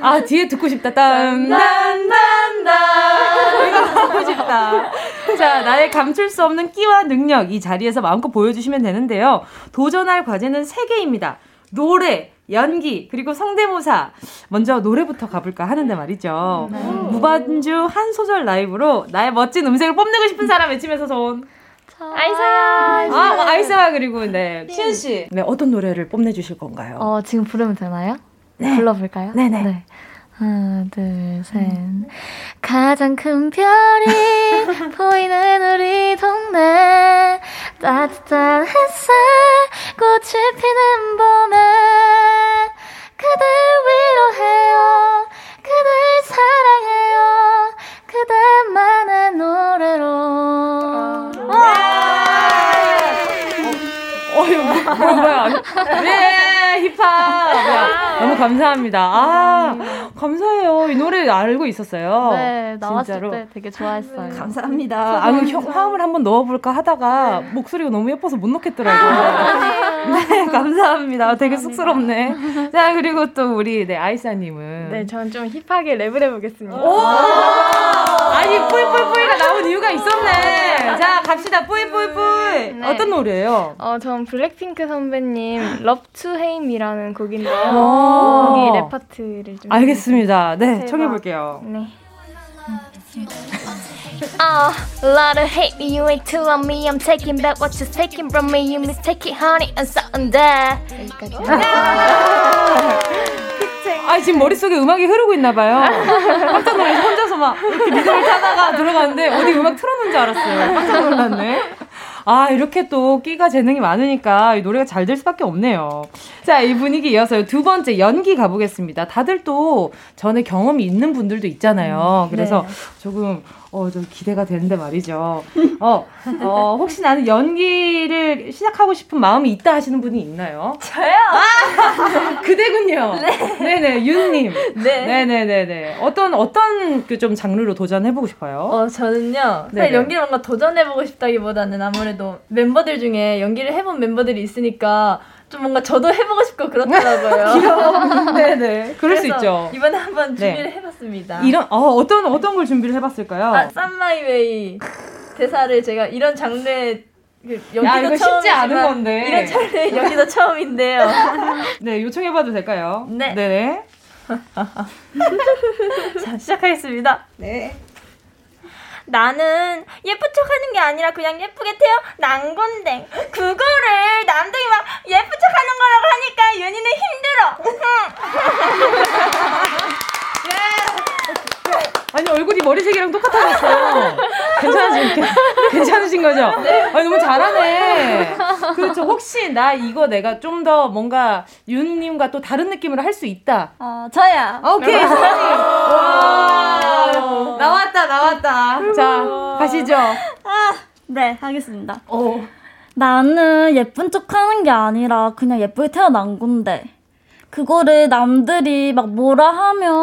아, 뒤에 듣고 싶다. 딴, 딴, 딴, 딴. 이거 하고 싶다. 자, 나의 감출 수 없는 끼와 능력 이 자리에서 마음껏 보여주시면 되는데요. 도전할 과제는 3개입니다. 노래, 연기, 그리고 성대모사. 먼저 노래부터 가볼까 하는데 말이죠. 무반주 한 소절 라이브로 나의 멋진 음색을 뽐내고 싶은 사람 외치면서 손. 아이사야. 아, 뭐 아이스와 그리고 네, 시은 씨. 네, 어떤 노래를 뽐내 주실 건가요? 어, 지금 부르면 되나요? 불러 볼까요? 네네. 네. 하나, 둘, 셋. 가장 큰 별이 보이는 우리 동네. 따뜻한 햇살, 꽃이 피는 봄에. 그댈 위로해요. 그댈 사랑해요. 그대만의 노래로. 어, 이거 뭐, 뭐, 뭐야. 네, 힙합. 네, 너무 감사합니다. 아, 감사해요. 이 노래 알고 있었어요. 네, 나왔을 진짜로. 때 되게 좋아했어요. 감사합니다. 아, 그 형, 화음을 한번 넣어볼까 하다가 목소리가 너무 예뻐서 못 넣겠더라고요. 네, 감사합니다. 되게 쑥스럽네. 자, 그리고 또 우리, 네, 아이사님은. 네, 저는 좀 힙하게 랩을 해보겠습니다. 오! 아니, 뿌이뿌이뿌이가 나온 이유가 있었네. 자, 갑시다. 뿌이뿌이뿌이. 네. 어떤 노래예요? 어, 전 블랙핑크 선배님 Love to Me라는 곡인데요. 오. 거기 랩 파트를 좀 알겠습니다. 네, 대박. 청해 볼게요. 네. Uh, lot of hate me, you ain't too on me. I'm taking back what you're taking from me. You mistake it, honey, and something there. 여기까지. 아 지금 머릿속에 음악이 흐르고 있나 봐요. 깜짝 놀라서 혼자서 막 이렇게 리듬을 타다가 들어갔는데 어디 음악 틀어놓은 줄 알았어요. 깜짝 놀랐네. 아 이렇게 또 끼가 재능이 많으니까 이 노래가 잘 될 수밖에 없네요. 자 이 분위기 이어서 두 번째 연기 가보겠습니다. 다들 또 전에 경험이 있는 분들도 있잖아요. 그래서 조금 어 좀 기대가 되는데 말이죠. 어, 어 혹시 나는 연기를 시작하고 싶은 마음이 있다 하시는 분이 있나요? 저요? 그대군요. 네. 네 윤님. 네. 네네네네. 어떤, 어떤 그 좀 장르로 도전해보고 싶어요? 어, 저는요. 네네. 사실 연기를 뭔가 도전해보고 싶다기보다는 아무래도 멤버들 중에 연기를 해본 멤버들이 있으니까 좀 뭔가 저도 해보고 싶고 그렇더라고요. 귀여워. 네네. 그럴 수 있죠. 이번에 한번 네. 준비를 해봤습니다. 이런, 어, 어떤, 어떤 걸 준비를 해봤을까요? 아, 쌈마이웨이 대사를 제가 이런 장르의 그 연기도 야, 이거 쉽지 처음이지만 않은 건데. 이런 장르의 연기도 처음인데요. 네, 요청해봐도 될까요? 네. 네네. 자, 시작하겠습니다. 네. 나는 예쁜 척 하는 게 아니라 그냥 예쁘게 태어난 건데 그거를 남들이 막 예쁜 척 하는 거라고 하니까 윤희는 힘들어. 아니, 얼굴이 머리색이랑 똑같아졌어요. 괜찮으신, 괜찮으신 거죠? 아니, 너무 잘하네. 그렇죠. 혹시 나 이거 내가 좀 더 뭔가 윤님과 또 다른 느낌으로 할 수 있다. 어, 저야. 오케이, 소원님. 와. 나왔다, 나왔다. 자, 가시죠. 네, 하겠습니다. 어. 나는 예쁜 척 하는 게 아니라 그냥 예쁘게 태어난 건데. 그거를 남들이 막 뭐라 하면,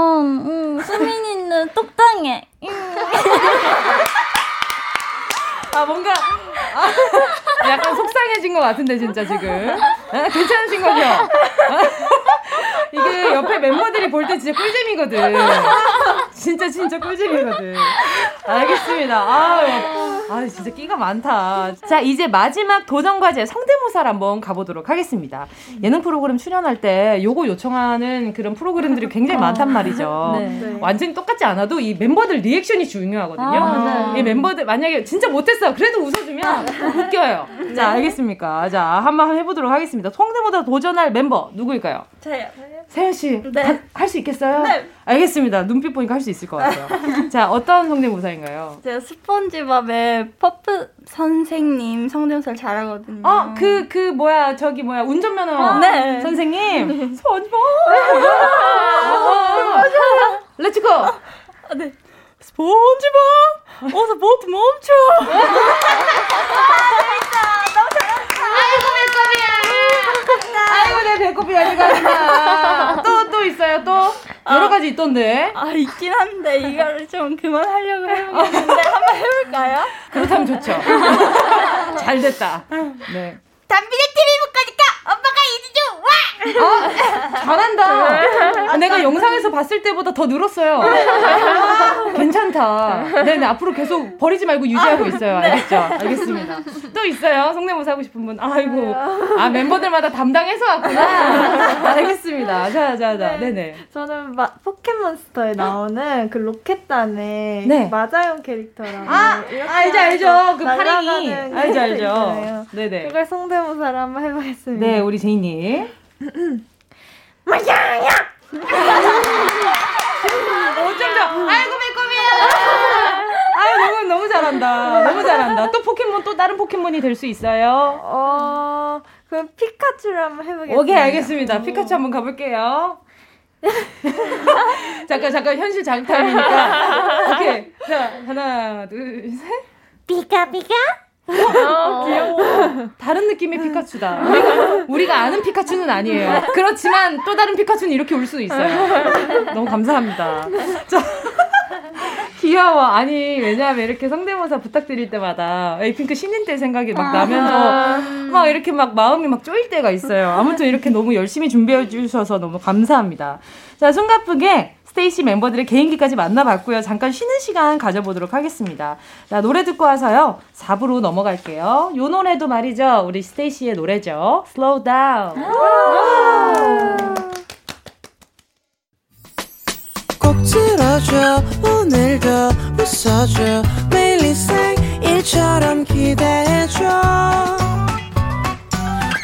음, 수민이는 똑당해. 음. 아, 뭔가, 아, 약간 속상해진 것 같은데, 진짜 지금. 아, 괜찮으신 거죠? 이게 옆에 멤버들이 볼 때 진짜 꿀잼이거든. 진짜, 진짜 꿀잼이거든. 알겠습니다. 아, 아, 진짜 끼가 많다. 자, 이제 마지막 도전 과제 성대모사를 한번 가보도록 하겠습니다. 예능 프로그램 출연할 때 요거 요청하는 그런 프로그램들이 굉장히 많단 말이죠. 네. 완전히 똑같지 않아도 이 멤버들 리액션이 중요하거든요. 아, 네. 이 멤버들 만약에 진짜 못했어 그래도 웃어주면 웃겨요. 자 알겠습니까? 자 한번 해보도록 하겠습니다. 성대모사 도전할 멤버 누구일까요? 저요. 세은 씨, 할수 있겠어요? 네. 알겠습니다. 눈빛 보니까 할 수 있을 것 같아요. 자, 어떤 성대모사인가요? 제가 스펀지밥의 퍼프 선생님 성대모사를 잘하거든요. 어, 그, 그, 뭐야, 저기, 뭐야, 운전면허 어, 네. 선생님. 스펀지밥! Let's go! 네. 스펀지밥! 어서 보트 멈춰! 아 내 배꼽이 어디 갔나. 또, 또 있어요, 또? 여러 가지 있던데. 아, 있긴 한데, 이거를 좀 그만하려고 해보겠는데, 한번 해볼까요? 그렇다면 좋죠. 잘 됐다. 네. 담비네 TV 못 가니까 엄마가 이제 어, 잘한다. 아, 내가 영상에서 봤을 때보다 더 늘었어요. 괜찮다. 네네, 앞으로 계속 버리지 말고 유지하고 있어요. 알겠죠? 알겠습니다. 또 있어요? 성대모사 하고 싶은 분? 아이고. 아, 멤버들마다 담당해서 왔구나. 알겠습니다. 자, 자, 자. 네 네. 저는 마, 포켓몬스터에 나오는 그 로켓단의 네. 마자용 캐릭터랑 아, 알죠, 알죠. 그 파랭이. 알죠, 알죠. 네네. 그걸 성대모사를 한번 해보겠습니다. 네, 우리 제이님. 마야야! 어쩜 아이고, 배꼽이야! 아유, 너무, 너무 잘한다. 너무 잘한다. 또 포켓몬, 또 다른 포켓몬이 될 수 있어요? 어, 그럼 피카츄를 한번 해보겠습니다. 오케이, 알겠습니다. 피카츄 한번 가볼게요. 잠깐, 잠깐, 현실 장타임이니까. 오케이. 자, 하나, 둘, 셋. 피카피카? 어, 귀여워. 다른 느낌의 피카츄다. 우리가, 우리가 아는 피카츄는 아니에요. 그렇지만 또 다른 피카츄는 이렇게 울 수도 있어요. 너무 감사합니다. 자, 귀여워. 아니, 왜냐하면 이렇게 성대모사 부탁드릴 때마다 에이핑크 신인 때 생각이 막 나면서 막 이렇게 막 마음이 막 쪼일 때가 있어요. 아무튼 이렇게 너무 열심히 준비해 주셔서 너무 감사합니다. 자, 숨가쁘게 스테이시 멤버들의 개인기까지 만나봤고요. 잠깐 쉬는 시간 가져보도록 하겠습니다. 자, 노래 듣고 와서요. 4부로 넘어갈게요. 요 노래도 말이죠. 우리 스테이시의 노래죠. Slow down. 꼭 들어줘 오늘도 웃어줘 매일 일상일처럼 기대해줘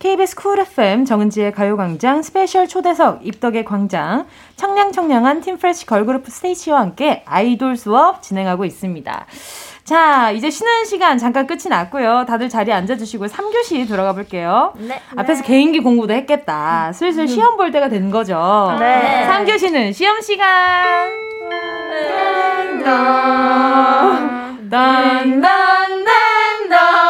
KBS 쿨 FM 정은지의 가요광장 스페셜 초대석 입덕의 광장 청량청량한 teen fresh 걸그룹 스테이시와 함께 아이돌 수업 진행하고 있습니다. 자, 이제 쉬는 시간 잠깐 끝이 났고요. 다들 자리에 앉아주시고 3교시 들어가 볼게요. 네. 앞에서 개인기 공부도 했겠다. 슬슬 시험 볼 때가 된 거죠. 네. 3교시는 시험 시간. 딴딴딴딴 참고로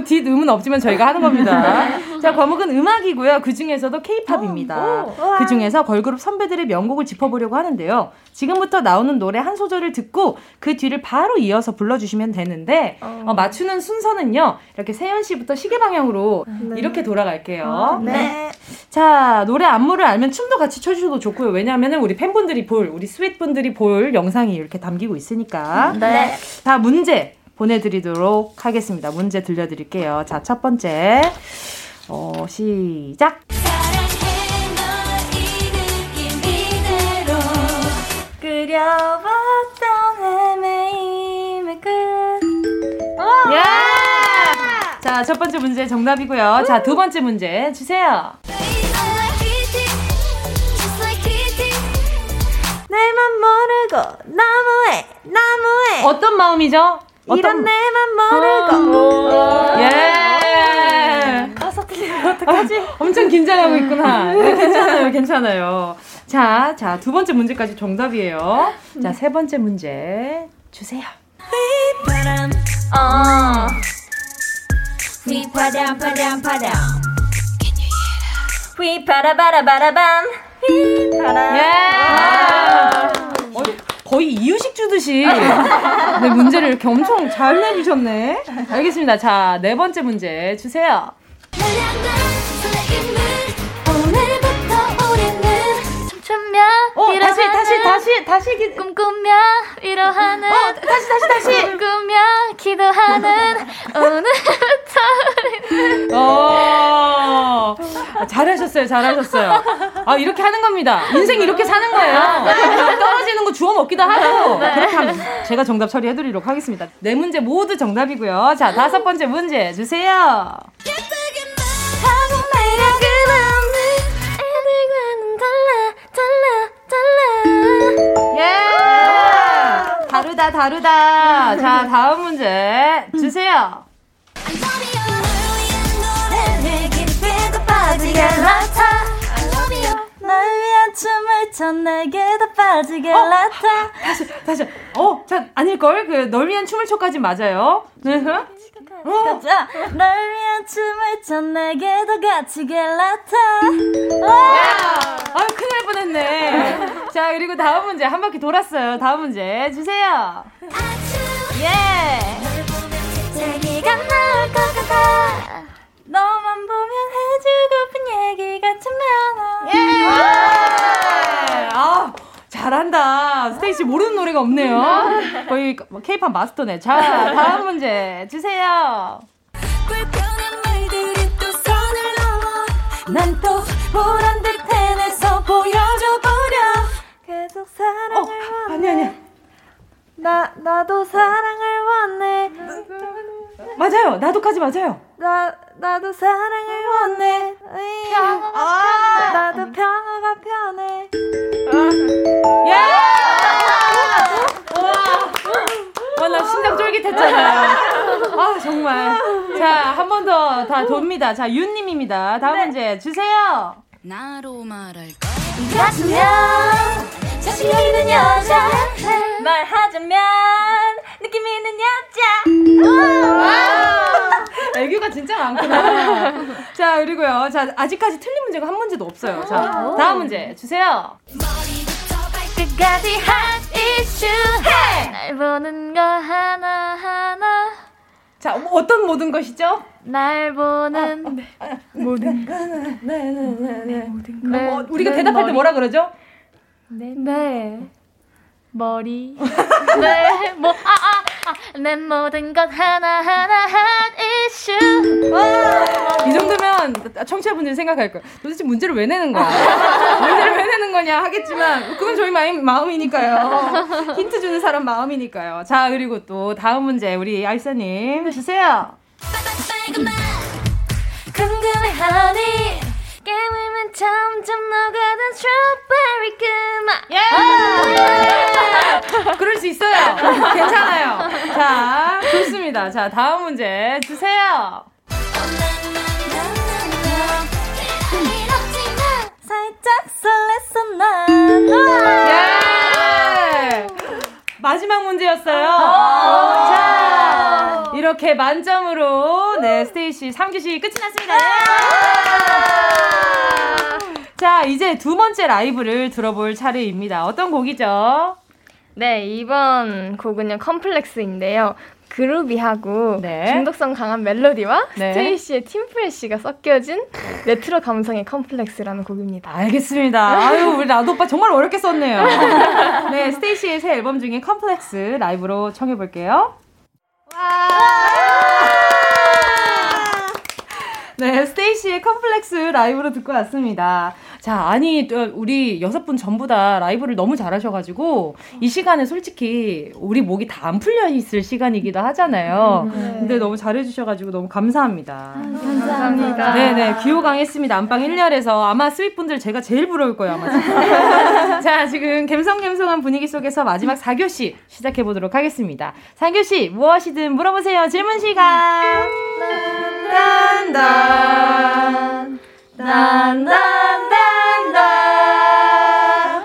요 뒷 음은 없지만 저희가 하는 겁니다. 자, 과목은 음악이고요. 그 중에서도 케이팝입니다. 그 중에서 걸그룹 선배들의 명곡을 짚어보려고 하는데요. 지금부터 나오는 노래 한 소절을 듣고 그 뒤를 바로 이어서 불러주시면 되는데 어, 맞추는 순서는요. 이렇게 세연 씨부터 시계 방향으로 이렇게 돌아갈게요. 네. 자, 노래 안무를 알면 춤도 같이 춰주셔도 좋고요. 왜냐하면 우리 팬분들이 볼, 우리 스윗분들이 볼 영상이 이렇게 담기고 있으니까. 네. 자, 문제 보내드리도록 하겠습니다. 문제 들려드릴게요. 자, 첫 번째. 어, 시작. 그려봤던 헤매임의 끝. 야! 자, 첫 번째 문제 정답이고요. 자, 두 번째 문제 주세요. 내맘 모르고 너무해 너무해 어떤 마음이죠? 이런 내맘 모르고 예. 어떡하지? 엄청 긴장하고 있구나. 네, 괜찮아요, 괜찮아요. 자, 자, 두 번째 문제까지 정답이에요. 자, 세 번째 문제 주세요. 어. 휘파람 파람 파람. 휘파라바라바라밤. 휘파람. 예. 어, 거의 이유식 주듯이 네, 문제를 이렇게 엄청 잘 내주셨네. 알겠습니다. 자, 네 번째 문제 주세요. 꿈꾸며 어, 다시, 다시, 다시, 다시. 기... 꿈꾸며 위로하는 어, 다시, 다시, 다시. 꿈꾸며 기도하는 오늘부터 어, 아, 잘하셨어요, 잘하셨어요. 아, 이렇게 하는 겁니다. 인생 이렇게 사는 거예요. 떨어지는 거 주워 먹기도 하고. 그렇게 하면 제가 정답 처리해드리도록 하겠습니다. 네 문제 모두 정답이고요. 자, 다섯 번째 문제 주세요. 달라 달라 예! 다르다, 다르다. 자, 다음 문제 주세요. 춤을 춰 내게 더 빠지게 어? 나타 다시, 다시. 어, 자, 아닐걸? 그, 널 위한 춤을 춰까지 맞아요. 네. 어. 가자 날 위한 춤을 내게 더 갇히게 나타 아유, 큰일 날 뻔했네. 자, 그리고 다음 문제. 한 바퀴 돌았어요. 다음 문제 주세요. 예! 자기가 나올 것 같아 너만 보면 해주고픈 얘기가 참 많아 예! 아, 잘한다. 스테이씨 모르는 노래가 없네요. 거의 케이팝 마스터네. 자, 다음 문제 주세요. 난 또 보란 듯 해내서 보여줘 버려 계속 사랑을 어, 원해 아니, 아니야. 나, 나도 사랑을 원해 맞아요. 나도까지 맞아요. 나, 나도 사랑을 원해 평화가 아, 나도 평화가 편해 예! 와, 와, 나 심장 쫄깃했잖아요. 아, 정말. 자, 한 번 더 다 돕니다. 자, 윤님입니다. 다음 문제 주세요. 나로 말할까? 같으면 자신 있는 여자 말하자면 느낌 있는 여자 애교가 진짜 많구나. 자, 그리고요. 자, 아직까지 틀린 문제가 한 문제도 없어요. 자, 다음 문제 주세요. 끝까지 핫 이슈 날 보는 거 하나하나 자, 뭐 어떤 모든 것이죠? 날 보는 모든 거. 네네 네네. 네, 어, 우리가 네, 대답할 때 머리. 뭐라 그러죠? 네. 네. 머리. 네. 뭐, 아, 아, 아. 내 모든 것 하나 하나 핫 이슈. 이 정도면 청취자분들이 생각할 거예요. 도대체 문제를 왜 내는 거야? 문제를 왜 내는 거냐 하겠지만 그건 저희 마음, 마음이니까요. 힌트 주는 사람 마음이니까요. 자 그리고 또 다음 문제 우리 알사님 주세요. 궁금해 하니 깨물면 점점 녹아든 스트로베리 그맛 그럴 수 있어요. 괜찮아요. 자 좋습니다. 자 다음 문제 주세요. 살짝 설렜어 난 예! 마지막 문제였어요. 자, 이렇게 만점으로 네 스테이시 3교시 끝이 났습니다. 자, 이제 두 번째 라이브를 들어볼 차례입니다. 어떤 곡이죠? 네, 이번 곡은요, Complex인데요. groovy하고 네. 중독성 강한 멜로디와 네. 스테이시의 teen fresh가 섞여진 레트로 감성의 Complex라는 곡입니다. 알겠습니다. 아유, 우리 라도 오빠 정말 어렵게 썼네요. 네, 스테이시의 새 앨범 중에 컴플렉스 라이브로 청해 볼게요. 와우! 와우! 네, 스테이시의 컴플렉스 라이브로 듣고 왔습니다. 자, 아니, 또 우리 여섯 분 전부 다 라이브를 너무 잘하셔가지고, 이 시간에 솔직히 우리 목이 다 안 풀려 있을 시간이기도 하잖아요. 근데 너무 잘해주셔가지고 너무 감사합니다. 감사합니다. 네네, 귀호강했습니다. 안방 1열에서 아마 스윗분들 제가 제일 부러울 거예요, 아마. 자, 지금 갬성갬성한 분위기 속에서 마지막 4교시 시작해보도록 하겠습니다. 4교시, 무엇이든 물어보세요. 질문 시간! 딴딴, 딴딴딴딴.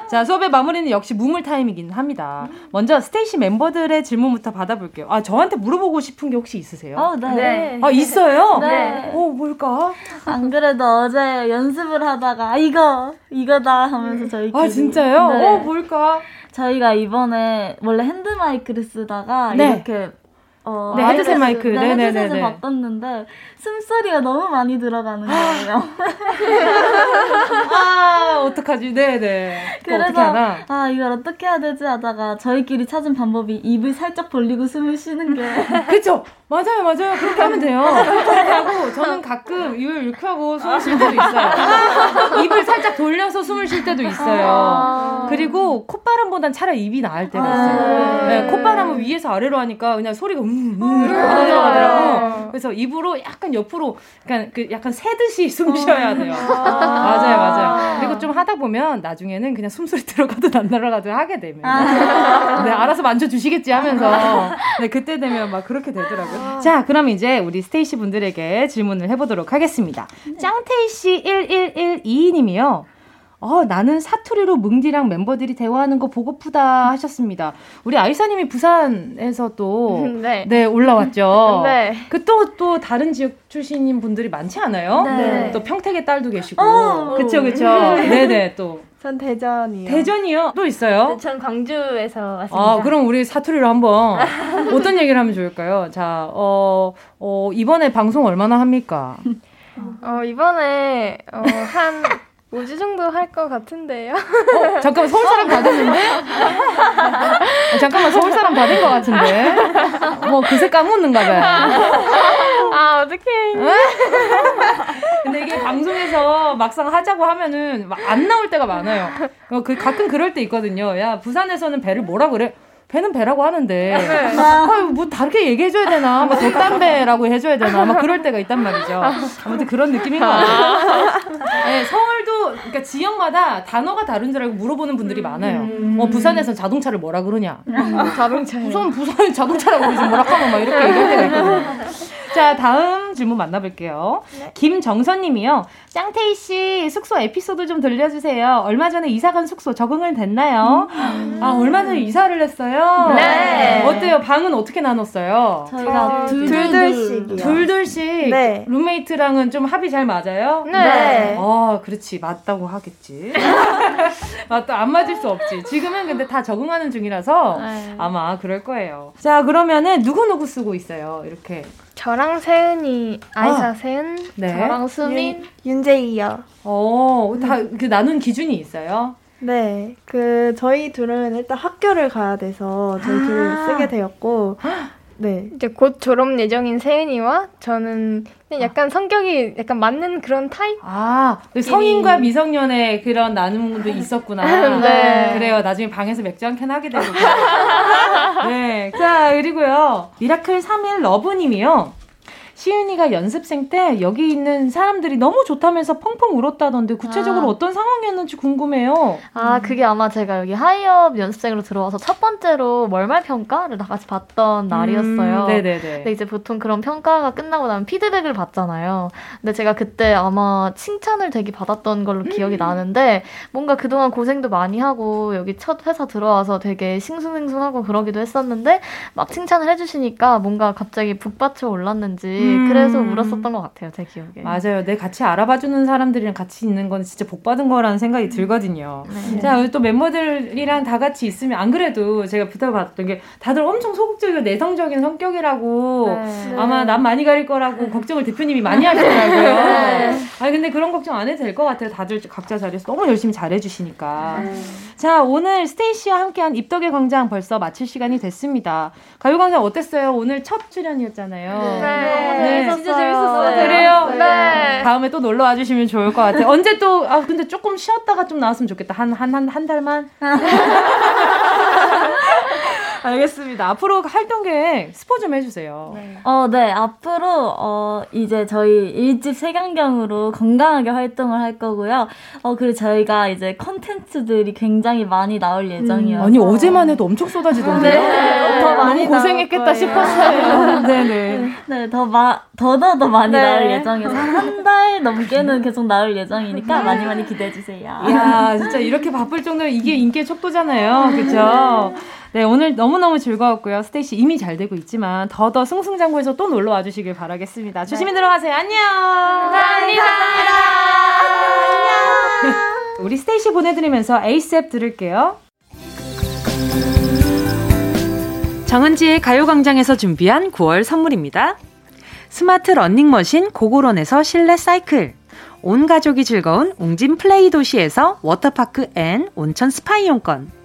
자, 수업의 마무리는 역시 무물 타임이긴 합니다. 먼저 스테이시 멤버들의 질문부터 받아볼게요. 아, 저한테 물어보고 싶은 게 혹시 있으세요? 어, 네. 네. 아, 있어요? 네. 어, 뭘까? 안 그래도 어제 연습을 하다가 아, 이거 이거다 하면서 저희끼리 아, 진짜요? 네. 어, 뭘까? 저희가 이번에 원래 핸드 마이크를 쓰다가 네. 이렇게 어, 네, 헤드셋 마이크. 네. 헤드셋을 바꿨는데 숨소리가 너무 많이 들어가는 거예요. 아, 어떡하지? 네 네. 그거 어떻게 하나? 아 이걸 어떻게 해야 되지 하다가 저희끼리 찾은 방법이 입을 살짝 벌리고 숨을 쉬는 게 그쵸? 맞아요, 맞아요. 그렇게 하면 돼요. 그렇게 하고, 저는 가끔 입을 이렇게 하고 숨을 쉴 때도 있어요. 입을 살짝 돌려서 숨을 쉴 때도 있어요. 그리고 콧바람보단 차라리 입이 나을 때가 있어요. 네, 콧바람은 위에서 아래로 하니까 그냥 소리가 음, 음, 이렇게 받아 들어가더라고. 그래서 입으로 약간 옆으로, 약간, 그 약간 새듯이 숨 쉬어야 돼요. 맞아요, 맞아요. 그리고 좀 하다 보면 나중에는 그냥 숨소리 들어가도 안 날아가도 하게 되면. 네, 알아서 만져주시겠지 하면서. 네, 그때 되면 막 그렇게 되더라고요. 자, 그럼 이제 우리 스테이시 분들에게 질문을 해보도록 하겠습니다. 짱테이씨 1112님이요. 어, 나는 사투리로 뭉디랑 멤버들이 대화하는 거 보고프다 하셨습니다. 우리 아이사님이 부산에서 또, 네. 네, 올라왔죠. 네. 그 또, 또 다른 지역 출신인 분들이 많지 않아요? 네. 또 평택의 딸도 계시고. 어. 그쵸, 그쵸. 네네, 또. 전 대전이요. 대전이요? 또 있어요? 네, 전 광주에서 왔습니다. 아, 그럼 우리 사투리로 한번 어떤 얘기를 하면 좋을까요? 자, 어, 어, 이번에 방송 얼마나 합니까? 어, 이번에 어, 한 5주 정도 할 것 같은데요. 어, 잠깐만, 서울 사람 다 됐는데? 어, 잠깐만, 서울 사람 다 된 것 같은데? 뭐, 그새 까먹는가 봐요. 아, 어떡해. 근데 이게 방송에서 막상 하자고 하면은 막안 나올 때가 많아요. 어, 그 가끔 그럴 때 있거든요. 야, 부산에서는 배를 뭐라 그래? 배는 배라고 하는데, 아유, 뭐 다르게 얘기해줘야 되나? 뭐 덧담 배라고 해줘야 되나? 막 그럴 때가 있단 말이죠. 아무튼 그런 느낌인 것 같아요. 네, 서울 도, 그러니까 지역마다 단어가 다른 줄 알고 물어보는 분들이 많아요. 어, 부산에서 자동차를 뭐라 그러냐? 자동차. 우선 부산에 자동차라고 그러지 뭐라 하면 막 이렇게 얘기할 때가 있거든요. 자, 다음 질문 만나볼게요. 김정선님이요. 짱테이 씨 숙소 에피소드 좀 들려주세요. 얼마 전에 이사간 숙소 적응을 됐나요? 아, 얼마 전에 이사를 했어요. 네. 어때요? 방은 어떻게 나눴어요? 저희가 어, 둘둘씩이요. 둘둘씩 네. 룸메이트랑은 좀 합이 잘 맞아요? 네. 아, 그렇지. 맞다고 하겠지. 맞다. 안 맞을 수 없지. 지금은 근데 다 적응하는 중이라서 네. 아마 그럴 거예요. 자, 그러면은 누구 누구 쓰고 있어요? 이렇게. 저랑 세은이, 아이사 아. 세은, 네. 저랑 수민, 윤재이요. 어, 다 그 나눈 기준이 있어요? 네, 그 저희 둘은 일단 학교를 가야 돼서 저희 둘 쓰게 되었고, 네. 이제 곧 졸업 예정인 세은이와 저는 그냥 약간 성격이 약간 맞는 그런 타입? 아, 그 성인과 미성년의 그런 나눔도 있었구나. 네. 그래요. 나중에 방에서 맥주 한 캔 하게 되고. 네. 자, 그리고요. 미라클 3일 러브님이요. 시은이가 연습생 때 여기 있는 사람들이 너무 좋다면서 펑펑 울었다던데 구체적으로 아. 어떤 상황이었는지 궁금해요. 아, 그게 아마 제가 여기 하이업 연습생으로 들어와서 첫 번째로 월말 평가를 다 같이 봤던 날이었어요. 음, 네네네. 근데 이제 보통 그런 평가가 끝나고 나면 피드백을 받잖아요. 근데 제가 그때 아마 칭찬을 되게 받았던 걸로 기억이 나는데 뭔가 그동안 고생도 많이 하고 여기 첫 회사 들어와서 되게 싱숭생숭하고 그러기도 했었는데 막 칭찬을 해주시니까 뭔가 갑자기 북받쳐 올랐는지 음. 그래서 울었었던 것 같아요. 제 기억에. 맞아요. 내 같이 알아봐주는 사람들이랑 같이 있는 건 진짜 복 받은 거라는 생각이 들거든요. 네. 자, 우리 또 멤버들이랑 다 같이 있으면 안 그래도 제가 부탁받았던 게 다들 엄청 소극적이고 내성적인 성격이라고 네. 아마 남 많이 가릴 거라고 걱정을 대표님이 많이 하시더라고요. 네. 아 근데 그런 걱정 안 해도 될 것 같아요. 다들 각자 자리에서 너무 열심히 잘해주시니까. 자, 오늘 스테이시와 함께한 입덕의 광장 벌써 마칠 시간이 됐습니다. 가요광장 어땠어요? 오늘 첫 출연이었잖아요. 네. 진짜 재밌었어요. 그래요? 네. 다음에 또 놀러 와 주시면 좋을 것 같아요. 언제 또, 아, 근데 조금 쉬었다가 좀 나왔으면 좋겠다. 한, 한, 한, 한 달만? 알겠습니다. 앞으로 활동 계획 스포 좀 해주세요. 어, 네. 앞으로, 어, 이제 저희 일집 색안경으로 건강하게 활동을 할 거고요. 어, 그리고 저희가 이제 컨텐츠들이 굉장히 많이 나올 예정이어서. 아니, 어제만 해도 엄청 쏟아지던데요? 네. 더 많이 너무 고생했겠다. 싶었어요. 네네. 네, 더 마, 더더더 많이 네. 나올 예정이어서 한 달 넘게는 계속 나올 예정이니까 많이 많이 기대해주세요. 이야, 진짜 이렇게 바쁠 정도면 이게 인기의 척도잖아요. 그쵸? 네, 오늘 너무너무 즐거웠고요. 스테이씨 이미 잘 되고 있지만 더더 승승장구해서 또 놀러 와 주시길 바라겠습니다. 조심히 들어가세요. 안녕! 감사합니다. 우리 스테이씨 보내드리면서 ASAP 들을게요. 정은지의 가요광장에서 준비한 9월 선물입니다. 스마트 러닝머신 고고런에서 실내 사이클. 온 가족이 즐거운 웅진 플레이 도시에서 워터파크 and 온천 스파 이용권.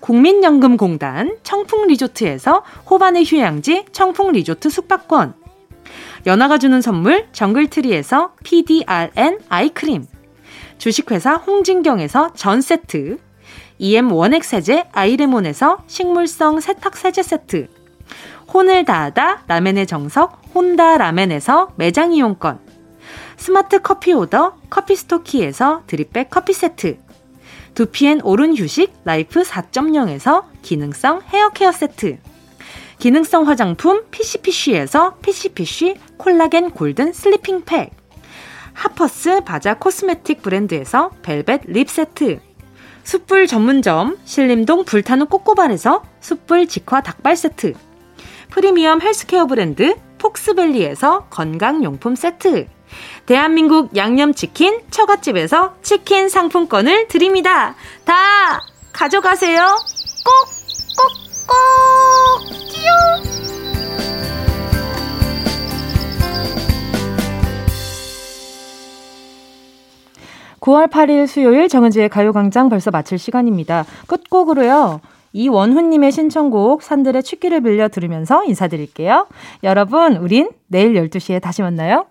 국민연금공단 청풍리조트에서 호반의 휴양지 청풍리조트 숙박권. 연아가 주는 선물 정글트리에서 PDRN 아이크림. 주식회사 홍진경에서 전 세트. EM 원액 세제 아이레몬에서 식물성 세탁 세제 세트. 혼을 다하다 라멘의 정석 혼다 라멘에서 매장 이용권. 스마트 커피 오더 커피 스토키에서 드립백 커피 세트. 두피엔 오른 휴식 라이프 4.0에서 기능성 헤어 케어 세트. 기능성 화장품 피시피쉬에서 피시피쉬 콜라겐 골든 슬리핑 팩. 하퍼스 바자 코스메틱 브랜드에서 벨벳 lip 세트. 숯불 전문점 신림동 불타는 꼬꼬발에서 숯불 직화 닭발 세트. 프리미엄 헬스케어 브랜드 폭스밸리에서 건강용품 세트. 대한민국 양념치킨 처갓집에서 치킨 상품권을 드립니다. 다 가져가세요. 꼭, 꼭, 꼭! 끼용! 9월 8일 수요일 정은지의 가요광장 벌써 마칠 시간입니다. 끝곡으로요. 이원훈님의 신청곡 산들의 취기를 빌려 들으면서 인사드릴게요. 여러분, 우린 내일 12시에 다시 만나요.